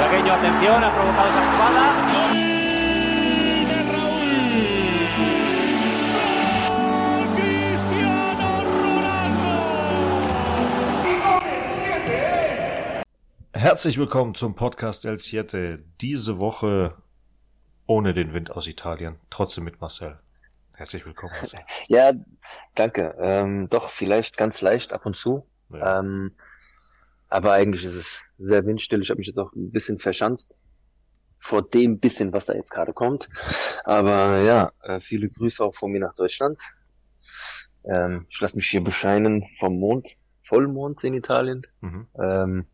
Tragueño, atención, ha provocado esa jugada. Herzlich willkommen zum Podcast El Siete. Diese Woche ohne den Wind aus Italien, trotzdem mit Marcel. Herzlich willkommen, Marcel. Ja, danke. Ähm, doch, vielleicht ganz leicht ab und zu. Ja. Ähm, aber eigentlich ist es sehr windstill. Ich habe mich jetzt auch ein bisschen verschanzt vor dem bisschen, was da jetzt gerade kommt. Aber ja, äh, viele Grüße auch von mir nach Deutschland. Ähm, ich lasse mich hier bescheinen vom Mond, Vollmond in Italien. Mhm. Ähm,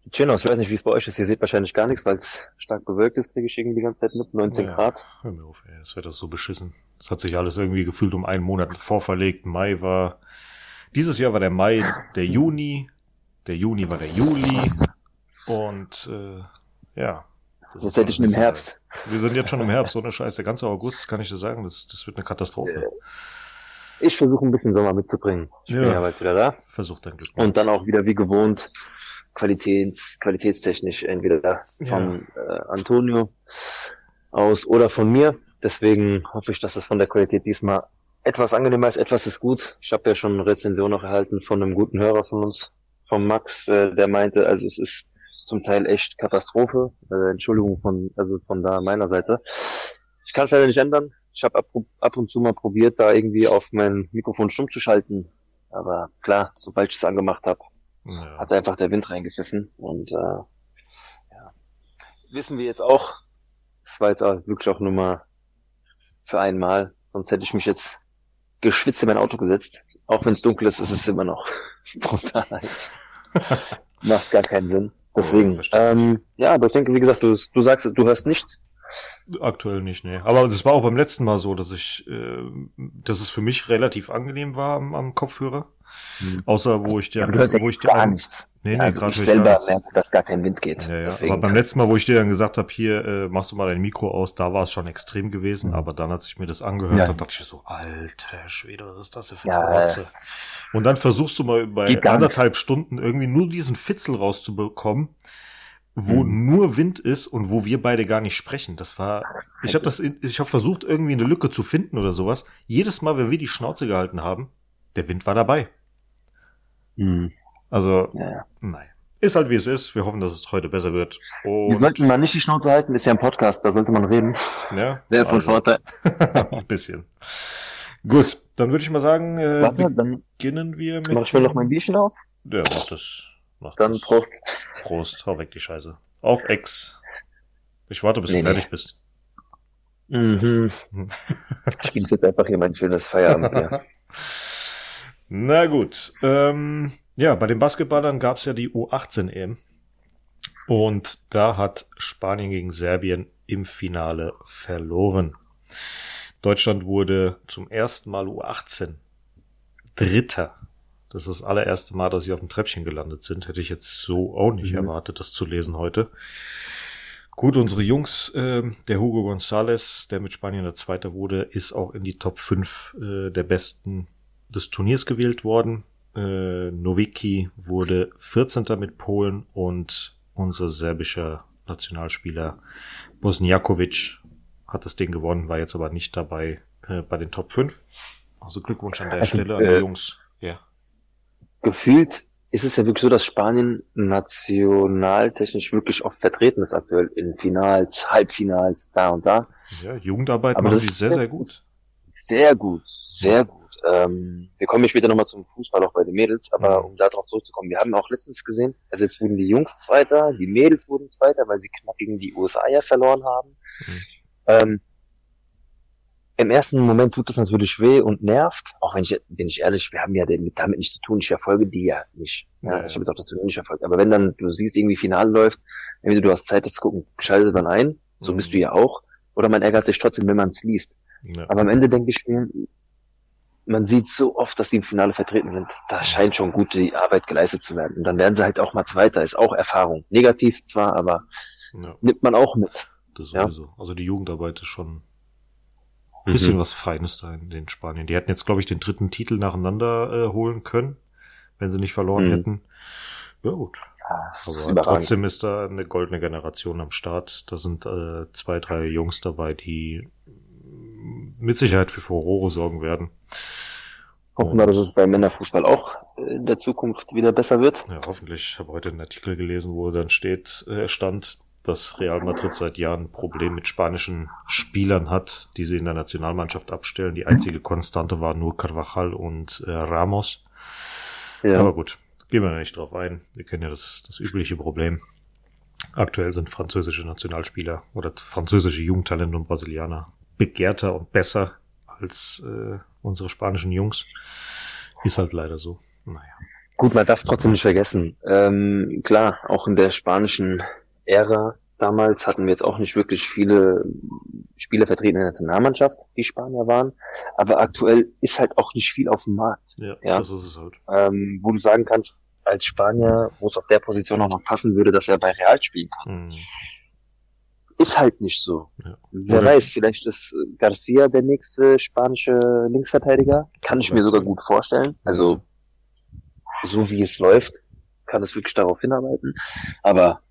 Sieht schön aus. Ich weiß nicht, wie es bei euch ist. Ihr seht wahrscheinlich gar nichts, weil es stark bewölkt ist, kriege ich irgendwie die ganze Zeit mit. 19 ja, Grad. Hör mir auf, ey. Das wird das so beschissen. Es hat sich alles irgendwie gefühlt um einen Monat vorverlegt. Mai war, dieses Jahr war der Mai der Juni. Der Juni war der Juli. Und, äh, ja. Jetzt seid ihr schon im Herbst. Wir sind jetzt schon im Herbst, ohne Scheiß. Der ganze August, kann ich dir sagen, das, das wird eine Katastrophe. Ich versuche ein bisschen Sommer mitzubringen. Ich ja. bin ja bald wieder da. Versuch dein Glück. Und dann auch wieder wie gewohnt qualitäts, qualitätstechnisch entweder von ja. äh, Antonio aus oder von mir. Deswegen hoffe ich, dass es von der Qualität diesmal etwas angenehmer ist. Etwas ist gut. Ich habe ja schon eine Rezension noch erhalten von einem guten Hörer von uns, von Max, äh, der meinte, also es ist zum Teil echt Katastrophe. Äh, Entschuldigung von, also von da meiner Seite. Ich kann es leider nicht ändern. Ich habe ab, ab und zu mal probiert, da irgendwie auf mein Mikrofon stumm zu schalten. Aber klar, sobald ich es angemacht habe, ja. Hat einfach der Wind reingepfiffen und äh, ja. wissen wir jetzt auch, das war jetzt auch wirklich auch nur mal für einmal, sonst hätte ich mich jetzt geschwitzt in mein Auto gesetzt. Auch wenn es dunkel ist, ist es immer noch brutal heiß. Macht gar keinen Sinn. Deswegen, oh, ähm, ja, aber ich denke, wie gesagt, du, du sagst, du hörst nichts. Aktuell nicht, nee. Aber das war auch beim letzten Mal so, dass ich, äh, dass es für mich relativ angenehm war am, am Kopfhörer. Hm. Außer wo ich dir, ja, wo ich dir gar nichts. Nee, nee, also ich selber merke, dass gar kein Wind geht. Ja, ja. Aber beim letzten Mal, wo ich dir dann gesagt habe, hier äh, machst du mal dein Mikro aus, da war es schon extrem gewesen. Mhm. Aber dann, als ich mir das angehört ja. habe, dachte ich so, alter Schwede, was ist das denn für eine ja, Ratze? Und dann versuchst du mal bei anderthalb Stunden irgendwie nur diesen Fitzel rauszubekommen wo mhm. nur Wind ist und wo wir beide gar nicht sprechen. Das war, ich habe das, ich habe versucht irgendwie eine Lücke zu finden oder sowas. Jedes Mal, wenn wir die Schnauze gehalten haben, der Wind war dabei. Mhm. Also, ja, ja. nein. Ist halt wie es ist. Wir hoffen, dass es heute besser wird. Und wir sollten mal nicht die Schnauze halten, ist ja ein Podcast, da sollte man reden. Ja. Wäre von also. Vorteil. ein bisschen. Gut, dann würde ich mal sagen, äh, Warte, dann beginnen wir mit. Mach ich mir noch mein Bierchen auf? Ja, mach das. Mach dann das. Prost. Prost, hau weg die Scheiße. Auf Ex. Ich warte, bis nee, du fertig nee. bist. Mhm. ich genieße jetzt einfach hier mein schönes Feierabend. Na gut. Ähm, ja, bei den Basketballern gab es ja die U18-EM. Und da hat Spanien gegen Serbien im Finale verloren. Deutschland wurde zum ersten Mal U18 Dritter. Das ist das allererste Mal, dass sie auf dem Treppchen gelandet sind. Hätte ich jetzt so auch nicht mhm. erwartet, das zu lesen heute. Gut, unsere Jungs, äh, der Hugo González, der mit Spanien der Zweite wurde, ist auch in die Top 5 äh, der besten des Turniers gewählt worden. Äh, Nowicki wurde 14. mit Polen und unser serbischer Nationalspieler Bosniakovic hat das Ding gewonnen, war jetzt aber nicht dabei äh, bei den Top 5. Also Glückwunsch an der also, Stelle an die äh, Jungs. Ja. Gefühlt ist es ja wirklich so, dass Spanien nationaltechnisch wirklich oft vertreten ist aktuell in Finals, Halbfinals, da und da. Ja, Jugendarbeit aber machen sie sehr, sehr gut. Sehr gut, sehr gut. Ähm, wir kommen später nochmal zum Fußball auch bei den Mädels, aber mhm. um darauf zurückzukommen, wir haben auch letztens gesehen, also jetzt wurden die Jungs Zweiter, die Mädels wurden Zweiter, weil sie knapp gegen die USA ja verloren haben. Mhm. Ähm, Im ersten Moment tut das natürlich weh und nervt, auch wenn ich, bin ich ehrlich, wir haben ja damit nichts zu tun, ich verfolge die ja nicht. Ja, ja. Ich habe jetzt auch das nicht verfolgt. Aber wenn dann, du siehst, irgendwie Finale läuft, entweder du hast Zeit, das zu gucken, schalte dann ein, so mhm. bist du ja auch, oder man ärgert sich trotzdem, wenn man es liest. Ja. Aber am Ende denke ich mir, man sieht so oft, dass die im Finale vertreten sind. Da scheint schon gute Arbeit geleistet zu werden. Und dann werden sie halt auch mal Zweiter. Ist auch Erfahrung. Negativ zwar, aber nimmt man auch mit. Das sowieso. Also die Jugendarbeit ist schon bisschen mhm. was Feines da in, in Spanien. Die hätten jetzt, glaube ich, den dritten Titel nacheinander äh, holen können, wenn sie nicht verloren mhm. hätten. Ja, gut. Aber trotzdem ist da eine goldene Generation am Start. Da sind äh, zwei, drei Jungs dabei, die mit Sicherheit für Furore sorgen werden. Hoffen wir, dass es beim Männerfußball auch in der Zukunft wieder besser wird. Ja, hoffentlich. Ich habe heute einen Artikel gelesen, wo dann steht, äh, stand, dass Real Madrid seit Jahren ein Problem mit spanischen Spielern hat, die sie in der Nationalmannschaft abstellen. Die einzige Konstante war nur Carvajal und äh, Ramos. Ja. Aber gut, gehen wir da nicht drauf ein. Wir kennen ja das, das übliche Problem. Aktuell sind französische Nationalspieler oder französische Jugendtalente und Brasilianer begehrter und besser als äh, unsere spanischen Jungs. Ist halt leider so. Naja. Gut, man darf trotzdem nicht vergessen. Ähm, klar, auch in der spanischen Ära damals hatten wir jetzt auch nicht wirklich viele Spieler vertreten in der Nationalmannschaft, die Spanier waren. Aber aktuell ist halt auch nicht viel auf dem Markt. Ja, ja? das ist es halt. Ähm, wo du sagen kannst, als Spanier, wo es auf der Position auch noch passen würde, dass er bei Real spielen kann. Mhm. Ist halt nicht so. Ja. Wer Oder weiß, vielleicht ist Garcia der nächste spanische Linksverteidiger. Kann ich mir sogar gut vorstellen. Also, so wie es läuft, kann es wirklich darauf hinarbeiten. Aber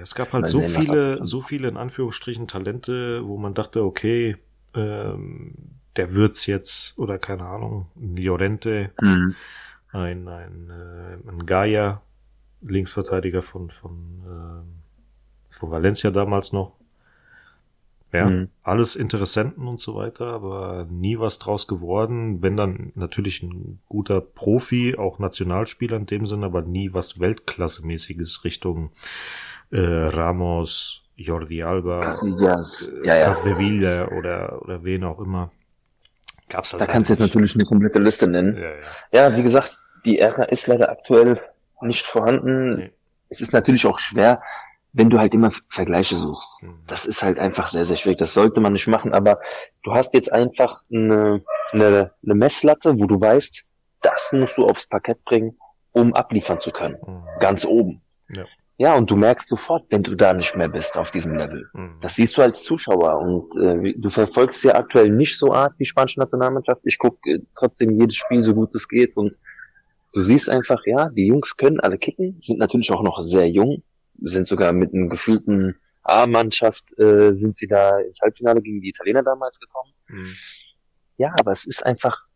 es gab halt so sehen, viele, so viele in Anführungsstrichen Talente, wo man dachte, okay, ähm, der wird's jetzt oder keine Ahnung, ein Llorente, mhm. ein ein, äh, ein Gaia, Linksverteidiger von von äh, von Valencia damals noch. Ja, mhm. alles Interessenten und so weiter, aber nie was draus geworden. Wenn dann natürlich ein guter Profi, auch Nationalspieler in dem Sinne, aber nie was Weltklassemäßiges Richtung äh, Ramos, Jordi Alba, Casillas, äh, ja, ja. oder, oder wen auch immer. Gab's halt da kannst du jetzt natürlich eine komplette Liste nennen. Ja, ja. ja, wie gesagt, die Ära ist leider aktuell nicht vorhanden. Nee. Es ist natürlich auch schwer, wenn du halt immer Vergleiche suchst. Mhm. Das ist halt einfach sehr, sehr schwierig. Das sollte man nicht machen, aber du hast jetzt einfach eine, eine, eine Messlatte, wo du weißt, das musst du aufs Parkett bringen, um abliefern zu können. Mhm. Ganz oben. Ja. Ja, und du merkst sofort, wenn du da nicht mehr bist auf diesem Level. Mhm. Das siehst du als Zuschauer und äh, du verfolgst ja aktuell nicht so arg die spanische Nationalmannschaft. Ich gucke äh, trotzdem jedes Spiel so gut es geht und du siehst einfach, ja, die Jungs können alle kicken, sind natürlich auch noch sehr jung, sind sogar mit einem gefühlten A-Mannschaft äh, sind sie da ins Halbfinale gegen die Italiener damals gekommen. Mhm. Ja, aber es ist einfach,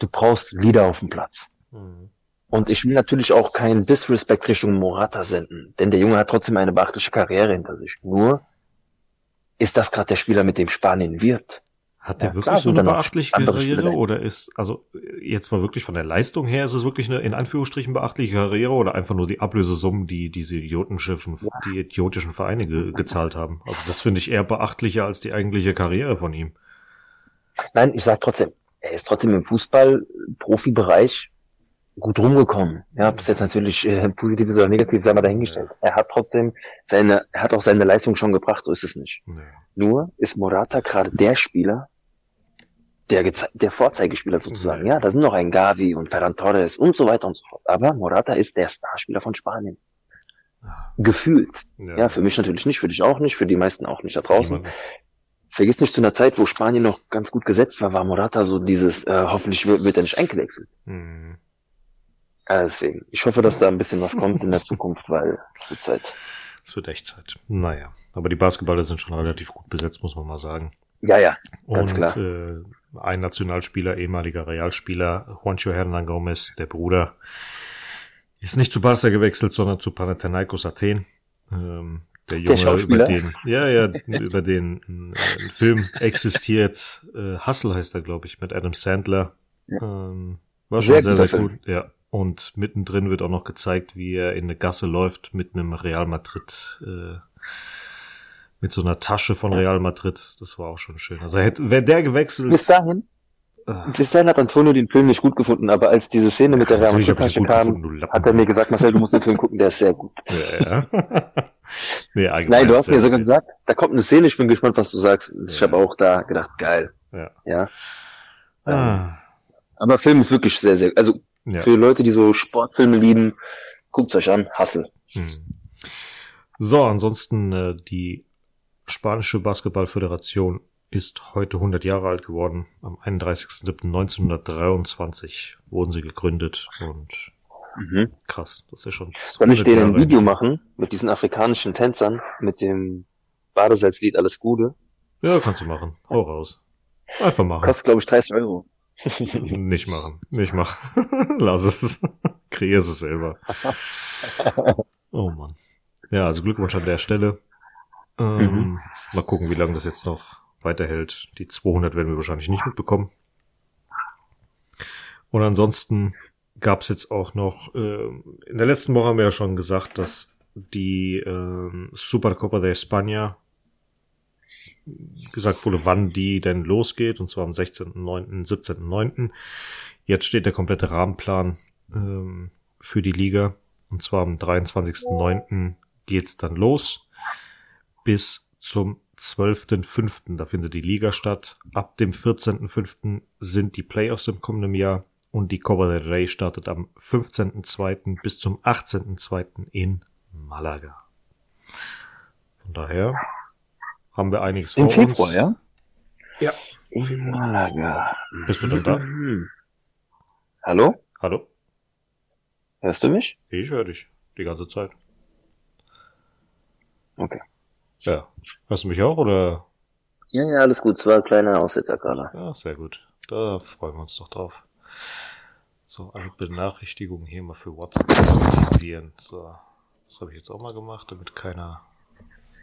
du brauchst Lieder auf dem Platz. Mhm. Und ich will natürlich auch keinen Disrespect Richtung Morata senden, denn der Junge hat trotzdem eine beachtliche Karriere hinter sich. Nur ist das gerade der Spieler, mit dem Spanien wird. Hat der ja, wirklich klar, so eine beachtliche Karriere oder ist, also jetzt mal wirklich von der Leistung her, ist es wirklich eine in Anführungsstrichen beachtliche Karriere oder einfach nur die Ablösesummen, die diese Idiotenschiffen, ja. die idiotischen Vereine ge gezahlt haben? Also das finde ich eher beachtlicher als die eigentliche Karriere von ihm. Nein, ich sag trotzdem, er ist trotzdem im Fußball-Profibereich gut rumgekommen. Ja, bis jetzt natürlich äh, positives oder negatives, sei mal dahingestellt. Er hat trotzdem seine, er hat auch seine Leistung schon gebracht, so ist es nicht. Nee. Nur ist Morata gerade der Spieler, der, der Vorzeigespieler sozusagen. Ja, da sind noch ein Gavi und Ferran Torres und so weiter und so fort. Aber Morata ist der Starspieler von Spanien. Gefühlt. Ja. ja, für mich natürlich nicht, für dich auch nicht, für die meisten auch nicht da draußen. Vergiss nicht, zu einer Zeit, wo Spanien noch ganz gut gesetzt war, war Morata so dieses, äh, hoffentlich wird, wird er nicht eingewechselt. Mhm. Ja, deswegen. Ich hoffe, dass da ein bisschen was kommt in der Zukunft, weil es wird Zeit. Es wird echt Zeit. Naja, aber die Basketballer sind schon relativ gut besetzt, muss man mal sagen. Ja, ja, ganz Und, klar. Äh, ein Nationalspieler, ehemaliger Realspieler, Juancho Hernan Gomez, der Bruder, ist nicht zu Barca gewechselt, sondern zu Panathinaikos Athen. Ähm, der Junge, der über den, ja, ja, über den äh, Film existiert. Äh, Hustle heißt er, glaube ich, mit Adam Sandler. Ähm, war schon sehr, sehr, sehr gut. Ja, und mittendrin wird auch noch gezeigt, wie er in eine Gasse läuft mit einem Real Madrid, äh, mit so einer Tasche von Real Madrid. Das war auch schon schön. Also hätte, wäre der gewechselt. Bis dahin? Ah. Bis dahin hat Antonio den Film nicht gut gefunden, aber als diese Szene mit der Real Madrid Tasche kam, gefunden, hat er mir gesagt, Marcel, du musst den Film gucken, der ist sehr gut. Ja, ja. nee, Nein, du hast mir sogar gesagt, da kommt eine Szene, ich bin gespannt, was du sagst. Ich ja. habe auch da gedacht, geil. Ja. ja. Ah. Aber Film ist wirklich sehr, sehr, also ja. Für Leute, die so Sportfilme lieben, guckt euch an, Hassel. Hm. So, ansonsten äh, die spanische Basketballföderation ist heute 100 Jahre alt geworden. Am 31.07.1923 wurden sie gegründet und Mhm. Krass, das ist ja schon. Soll ich 100 denen ein Video machen mit diesen afrikanischen Tänzern, mit dem Badesalzlied Alles Gute? Ja, kannst du machen. Hau raus. Einfach machen. Kostet, glaube ich, 30 Euro. Nicht machen. Nicht machen. Lass es. Kreier es selber. Oh Mann. Ja, also Glückwunsch an der Stelle. Ähm, Mhm. Mal gucken, wie lange das jetzt noch weiterhält. Die 200 werden wir wahrscheinlich nicht mitbekommen. Und ansonsten gab es jetzt auch noch, ähm, in der letzten Woche haben wir ja schon gesagt, dass die ähm, Supercopa de España gesagt wurde, wann die denn losgeht, und zwar am 16.9., 17.9. Jetzt steht der komplette Rahmenplan ähm, für die Liga, und zwar am 23.9. geht's dann los bis zum 12.5. Da findet die Liga statt. Ab dem 14.5. sind die Playoffs im kommenden Jahr und die Copa del Rey startet am 15.2. bis zum 18.2. in Malaga. Von daher haben wir einiges Im vor Februar, uns. ja? Ja. In Malaga. Bist du dann da? Mhm. Hallo? Hallo? Hörst du mich? Ich höre dich die ganze Zeit. Okay. Ja. Hörst du mich auch oder? Ja, ja, alles gut. Es war ein kleiner Aussetzer gerade. Ja, sehr gut. Da freuen wir uns doch drauf. So, alle Benachrichtigungen hier mal für WhatsApp aktivieren. So, das habe ich jetzt auch mal gemacht, damit keiner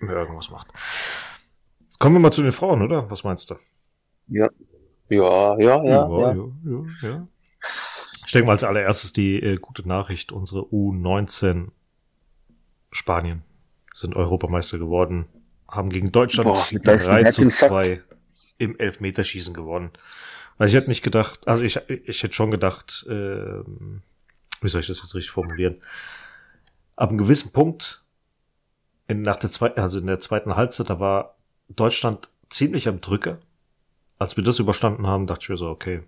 mehr irgendwas macht. Kommen wir mal zu den Frauen, oder? Was meinst du? Ja. Ja, ja, ja. ja, ja. ja, ja. Ich denke mal als allererstes die äh, gute Nachricht. Unsere U19 Spanien sind Europameister geworden, haben gegen Deutschland Boah, mit welchem 3 zu Herzinfarkt? 2 im Elfmeterschießen gewonnen. Also ich hätte nicht gedacht, also ich, ich hätte schon gedacht, ähm, wie soll ich das jetzt richtig formulieren? Ab einem gewissen Punkt, in, nach der zweiten, also in der zweiten Halbzeit, da war Deutschland ziemlich am Drücker. Als wir das überstanden haben, dachte ich mir so, okay,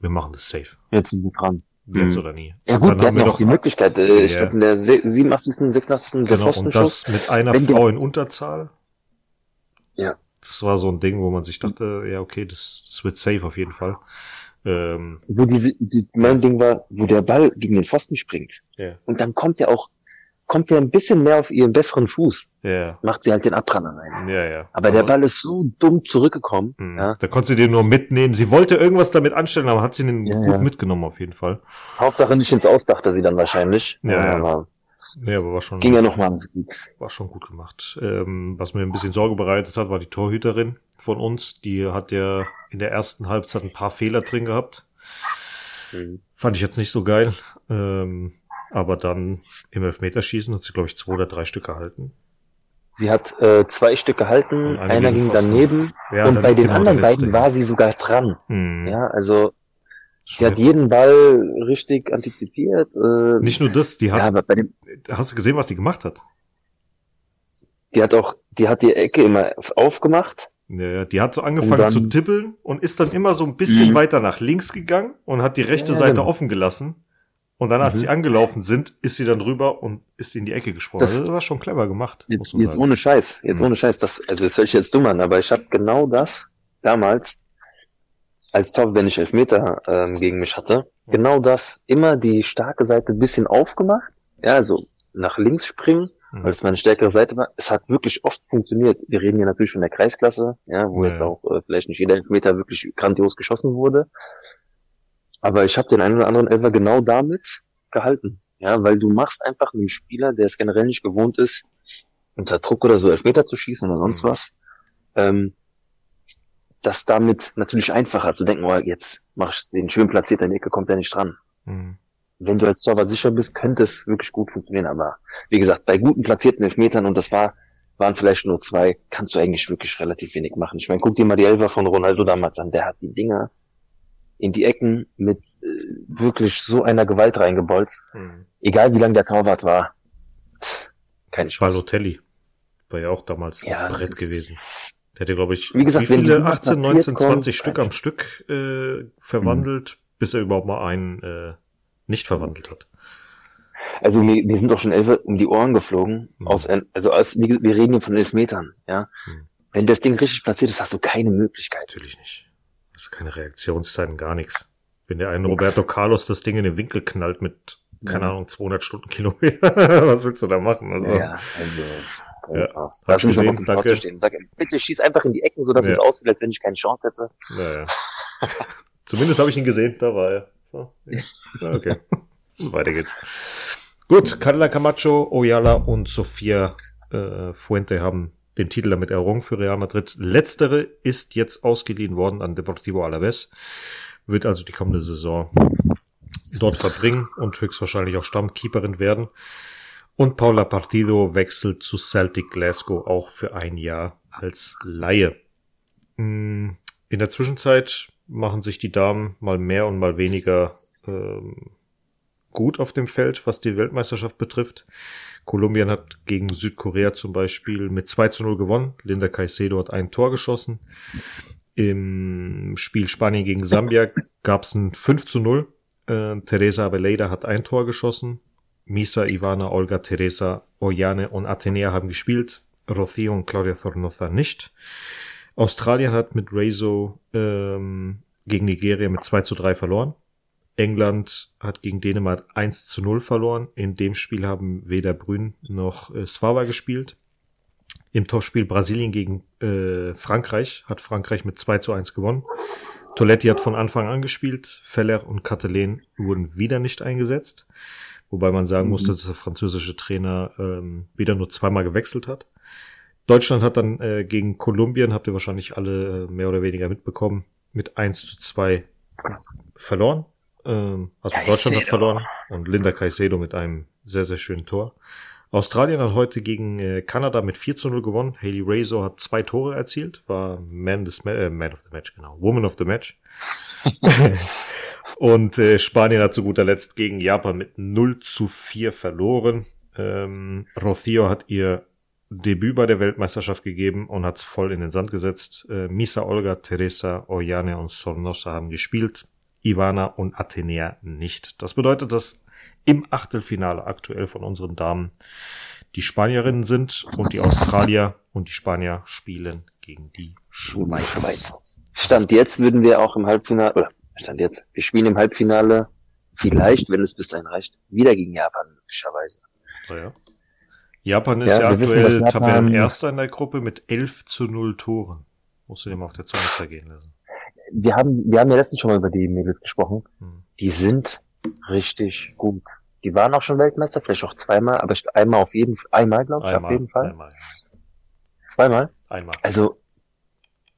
wir machen das safe. Jetzt sind wir dran. Jetzt Mhm. oder nie. Ja gut, dann wir haben hatten ja auch die Möglichkeit, äh, ich Ja. glaube in der se- 87., 86. der Genau, und Pfostenschuss. das mit einer Frau in Unterzahl. Ja. Das war so ein Ding, wo man sich dachte, ja, okay, das, das wird safe auf jeden Fall. Ähm, Wo diese, die, mein Ding war, wo der Ball gegen den Pfosten springt. ja, Und dann kommt er auch, kommt er ein bisschen mehr auf ihren besseren Fuß. ja, Macht sie halt den Abpraller rein. ja, ja. Aber der Ball ist so dumm zurückgekommen. Mhm. Ja. Da konntest du dir nur mitnehmen. Sie wollte irgendwas damit anstellen, aber hat sie den Ja, gut ja. mitgenommen auf jeden Fall. Hauptsache nicht ins Aus, dachte sie dann wahrscheinlich. Ja, ja. Aber Ja, aber war schon, ging ja noch mal so gut. war schon gut gemacht. Ähm, was mir ein bisschen Sorge bereitet hat, war die Torhüterin von uns. Die hat ja in der ersten Halbzeit ein paar Fehler drin gehabt. Mhm. Fand ich jetzt nicht so geil. Ähm, aber dann im Elfmeterschießen hat sie, glaube ich, zwei oder drei Stück gehalten. Sie hat äh, zwei Stück gehalten, einer ging daneben Ja, und bei den genau anderen letzte, beiden ja. war sie sogar dran. Hm. Ja, also sie hat jeden Ball richtig antizipiert. Äh, Nicht nur das, die ja, hat, aber bei dem, hast du gesehen, was die gemacht hat? die hat auch, die hat die Ecke immer aufgemacht. Ja, ja, die hat so angefangen dann- zu tippeln und ist dann immer so ein bisschen Mhm. weiter nach links gegangen und hat die rechte Ja, Seite genau. offen gelassen. Und dann, als Mhm. sie angelaufen sind, ist sie dann rüber und ist in die Ecke gesprungen. Das- Also das war schon clever gemacht. Jetzt, jetzt ohne Scheiß, jetzt Mhm. ohne Scheiß. Das, also das hört sich jetzt dumm an, aber ich habe genau das damals, als Torwart, wenn ich Elfmeter ähm, gegen mich hatte, genau das, immer die starke Seite ein bisschen aufgemacht, ja, also nach links springen, Mhm. weil es meine stärkere Seite war. Es hat wirklich oft funktioniert. Wir reden hier natürlich von der Kreisklasse, ja, wo Ja, jetzt ja. auch äh, vielleicht nicht jeder Elfmeter wirklich grandios geschossen wurde. Aber ich habe den einen oder anderen Elfer genau damit gehalten. Ja, weil du machst einfach einen Spieler, der es generell nicht gewohnt ist, unter Druck oder so Elfmeter zu schießen oder sonst Mhm. was, ähm, das damit natürlich einfacher zu denken, oh, jetzt mach ich den schön platziert, in die Ecke kommt er nicht dran. Mhm. Wenn du als Torwart sicher bist, könnte es wirklich gut funktionieren, aber wie gesagt, bei guten platzierten Elfmetern, und das war, waren vielleicht nur zwei, kannst du eigentlich wirklich relativ wenig machen. Ich meine, guck dir mal die Elfer von Ronaldo damals an, der hat die Dinger in die Ecken mit äh, wirklich so einer Gewalt reingebolzt. Mhm. Egal wie lang der Torwart war. Keine Chance. Balotelli war ja auch damals Ja, ein Brett gewesen. Der hätte, glaube ich, Wie gesagt, wie viele? die 18, platziert 19, kommt, 20 Stück am Stück äh, verwandelt, bis er überhaupt mal einen äh, nicht verwandelt hat. Also mir, mir sind doch schon Elfer um die Ohren geflogen. Mhm. Aus, also aus, wir reden hier von elf Metern, ja. Mhm. Wenn das Ding richtig platziert ist, hast du keine Möglichkeit. Natürlich nicht. Also keine Reaktionszeiten, gar nichts. Wenn der einen. Roberto Carlos das Ding in den Winkel knallt mit keine Ahnung, 200 Stundenkilometer. Was willst du da machen? Also, ja, also, ja, krass. Hab ich gesehen, danke. Stehen. Sag, bitte schieß einfach in die Ecken, sodass ja. es aussieht, als wenn ich keine Chance hätte. Naja. Zumindest habe ich ihn gesehen, da war er. So, ja. Okay. Weiter geht's. Gut, Carla Camacho, Oyala und Sofia äh, Fuente haben den Titel damit errungen für Real Madrid. Letztere ist jetzt ausgeliehen worden an Deportivo Alaves, wird also die kommende Saison dort verbringen und höchstwahrscheinlich auch Stammkeeperin werden. Und Paula Partido wechselt zu Celtic Glasgow auch für ein Jahr als Laie. Mm, in der Zwischenzeit machen sich die Damen mal mehr und mal weniger ähm, gut auf dem Feld, was die Weltmeisterschaft betrifft. Kolumbien hat gegen Südkorea zum Beispiel mit 2 zu 0 gewonnen. Linda Caicedo hat ein Tor geschossen. Im Spiel Spanien gegen Sambia gab es ein 5 zu 0. Äh, Teresa Abeleida hat ein Tor geschossen. Misa, Ivana, Olga, Teresa, Oyane und Atenea haben gespielt. Rocío und Claudia Zornoza nicht. Australien hat mit Rezo ähm, gegen Nigeria mit 2 zu 3 verloren. England hat gegen Dänemark 1 zu 0 verloren. In dem Spiel haben weder Brünn noch äh, Svava gespielt. Im Topspiel Brasilien gegen äh, Frankreich hat Frankreich mit 2 zu 1 gewonnen. Toletti hat von Anfang an gespielt. Feller und Catelin wurden wieder nicht eingesetzt. Wobei man sagen muss, mhm. dass der französische Trainer ähm, wieder nur zweimal gewechselt hat. Deutschland hat dann äh, gegen Kolumbien, habt ihr wahrscheinlich alle äh, mehr oder weniger mitbekommen, mit 1 zu 2 verloren. Ähm, also Caicedo. Deutschland hat verloren und Linda Caicedo mit einem sehr, sehr schönen Tor. Australien hat heute gegen äh, Kanada mit 4 zu 0 gewonnen. Haley Razor hat zwei Tore erzielt, war Man, des, äh, Man of the Match, genau. Woman of the Match. und äh, Spanien hat zu guter Letzt gegen Japan mit 0 zu 4 verloren. Ähm, Rocío hat ihr Debüt bei der Weltmeisterschaft gegeben und hat es voll in den Sand gesetzt. Äh, Misa Olga, Teresa, Oyane und Sornosa haben gespielt. Ivana und Athenea nicht. Das bedeutet, dass im Achtelfinale aktuell von unseren Damen die Spanierinnen sind und die Australier und die Spanier spielen gegen die Schweiz. Stand jetzt würden wir auch im Halbfinale, oder Stand jetzt, wir spielen im Halbfinale vielleicht, wenn es bis dahin reicht, wieder gegen Japan möglicherweise. Oh ja. Japan ist ja, ja aktuell wissen, Tabellenerster in der Gruppe mit 11 zu 0 Toren. Musst du dir mal auf der Zunge zergehen lassen wir haben, wir haben ja letztens schon mal über die Mädels gesprochen. Hm. Die sind richtig gut. Die waren auch schon Weltmeister, vielleicht auch zweimal, aber einmal auf jeden Fall, einmal glaube ich, einmal, auf jeden Fall. Einmal. Zweimal? Einmal. Also,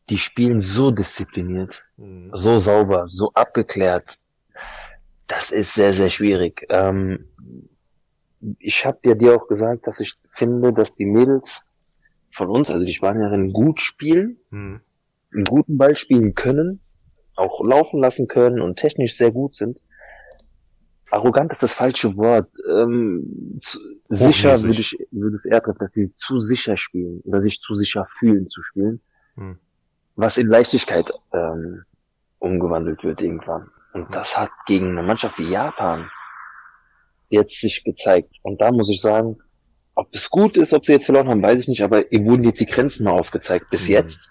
die spielen so diszipliniert, hm. so sauber, so abgeklärt. Das ist sehr, sehr schwierig. Ähm, ich habe dir dir auch gesagt, dass ich finde, dass die Mädels von uns, also die Spanierinnen, gut spielen, hm. einen guten Ball spielen können, auch laufen lassen können und technisch sehr gut sind. Arrogant ist das falsche Wort. Ähm, zu, sicher würde ich würde es eher treffen, dass sie zu sicher spielen oder sich zu sicher fühlen zu spielen, hm. was in Leichtigkeit ähm, umgewandelt wird irgendwann. Und hm. das hat gegen eine Mannschaft wie Japan jetzt sich gezeigt. Und da muss ich sagen, ob es gut ist, ob sie jetzt verloren haben, weiß ich nicht, aber ihr wurden jetzt die Grenzen mal aufgezeigt bis hm. jetzt.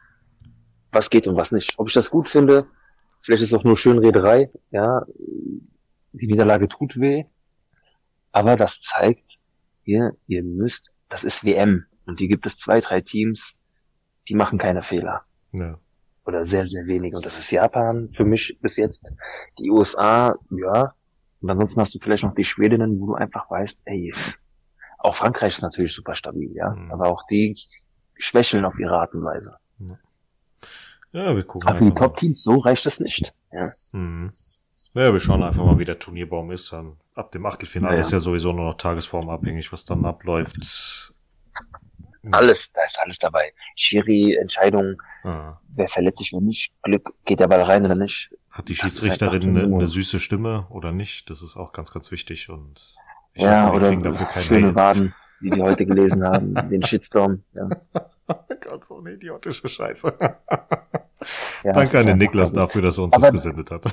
Was geht und was nicht. Ob ich das gut finde, Vielleicht ist es auch nur Schönrederei, ja. Die Niederlage tut weh. Aber das zeigt, ihr, ihr müsst, das ist WM. Und hier gibt es zwei, drei Teams, die machen keine Fehler. Ja. Oder sehr, sehr wenig. Und das ist Japan für mich bis jetzt. Die USA, ja. Und ansonsten hast du vielleicht noch die Schwedinnen, wo du einfach weißt, ey, auch Frankreich ist natürlich super stabil, ja. Mhm. Aber auch die schwächeln auf ihre Art und Weise. Ja. Ja, wir gucken. Aber für die Top-Teams so reicht es nicht. Ja. Mhm. ja, wir schauen einfach mal, wie der Turnierbaum ist. Ab dem Achtelfinale ja, ist ja sowieso nur noch tagesformabhängig, was dann abläuft. Alles, da ist alles dabei. Schiri, Entscheidung, ah. wer verletzt sich, wer nicht, Glück, geht der Ball rein oder nicht. Hat die Schiedsrichterin eine, eine, süße Stimme oder nicht? Das ist auch ganz, ganz wichtig und ich ja, hoffe, oder dafür schöne Baden, wie wir heute gelesen haben, den Shitstorm. Ja. Gott, so eine idiotische Scheiße. ja, Danke an den Niklas krass. dafür, dass er uns Aber das gesendet hat.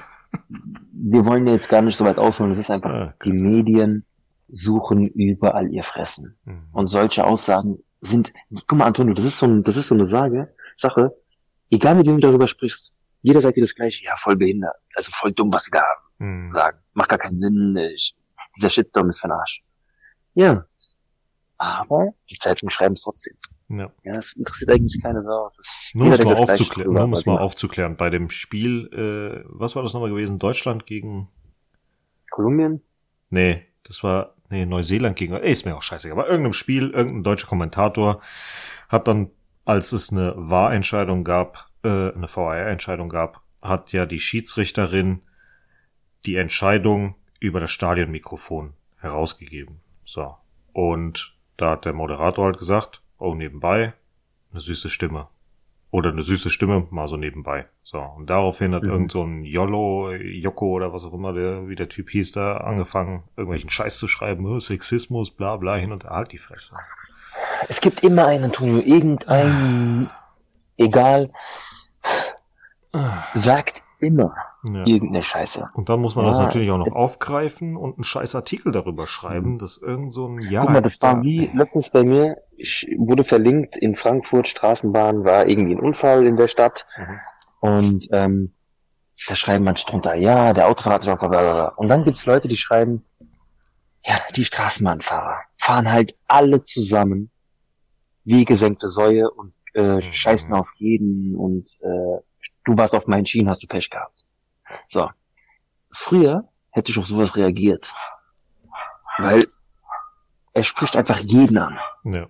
Wir wollen jetzt gar nicht so weit ausholen. Es ist einfach, ja, die Medien suchen überall ihr Fressen. Mhm. Und solche Aussagen sind, guck mal, Antonio, das ist so, ein, das ist so eine Sage, Sache, egal mit wem du darüber sprichst, jeder sagt dir das gleiche, ja, voll behindert, also voll dumm, was sie da mhm. sagen. Macht gar keinen Sinn, ich, dieser Shitstorm ist für den Arsch. Ja. Aber die Zeitungen schreiben es trotzdem. Ja. ja, es interessiert eigentlich keine Sau. Es ist nur um es mal, aufzuklären, nur um es mal aufzuklären. Bei dem Spiel, äh, was war das nochmal gewesen? Deutschland gegen Kolumbien? Nee, das war, nee, Neuseeland gegen, ey, ist mir auch scheißegal. Aber irgendeinem Spiel, irgendein deutscher Kommentator hat dann, als es eine Wahrentscheidung gab, äh, eine VAR-Entscheidung gab, hat ja die Schiedsrichterin die Entscheidung über das Stadionmikrofon herausgegeben. So. Und da hat der Moderator halt gesagt, oh, nebenbei, eine süße Stimme. Oder eine süße Stimme, mal so nebenbei. So. Und daraufhin hat mhm. irgend so ein Yolo, Joko oder was auch immer, der, wie der Typ hieß, da angefangen, irgendwelchen Scheiß zu schreiben, oh, Sexismus, bla, bla, hin und her, halt die Fresse. Es gibt immer einen, Antonio, irgendein, egal, sagt immer ja. irgendeine Scheiße. Und dann muss man ja, das natürlich auch noch aufgreifen und einen scheiß Artikel darüber schreiben, dass irgend so ein Ja. Guck mal, das war wie letztens bei mir, ich wurde verlinkt in Frankfurt, Straßenbahn, war irgendwie ein Unfall in der Stadt. Mhm. Und ähm, da schreiben manche drunter, ja, der Autofahrer ist auch blablabla. Und dann gibt's Leute, die schreiben, ja, die Straßenbahnfahrer fahren halt alle zusammen wie gesenkte Säue und äh, mhm. scheißen auf jeden und äh, du warst auf meinen Schienen, hast du Pech gehabt. So. Früher hätte ich auf sowas reagiert. Weil er spricht einfach jeden an. Ja.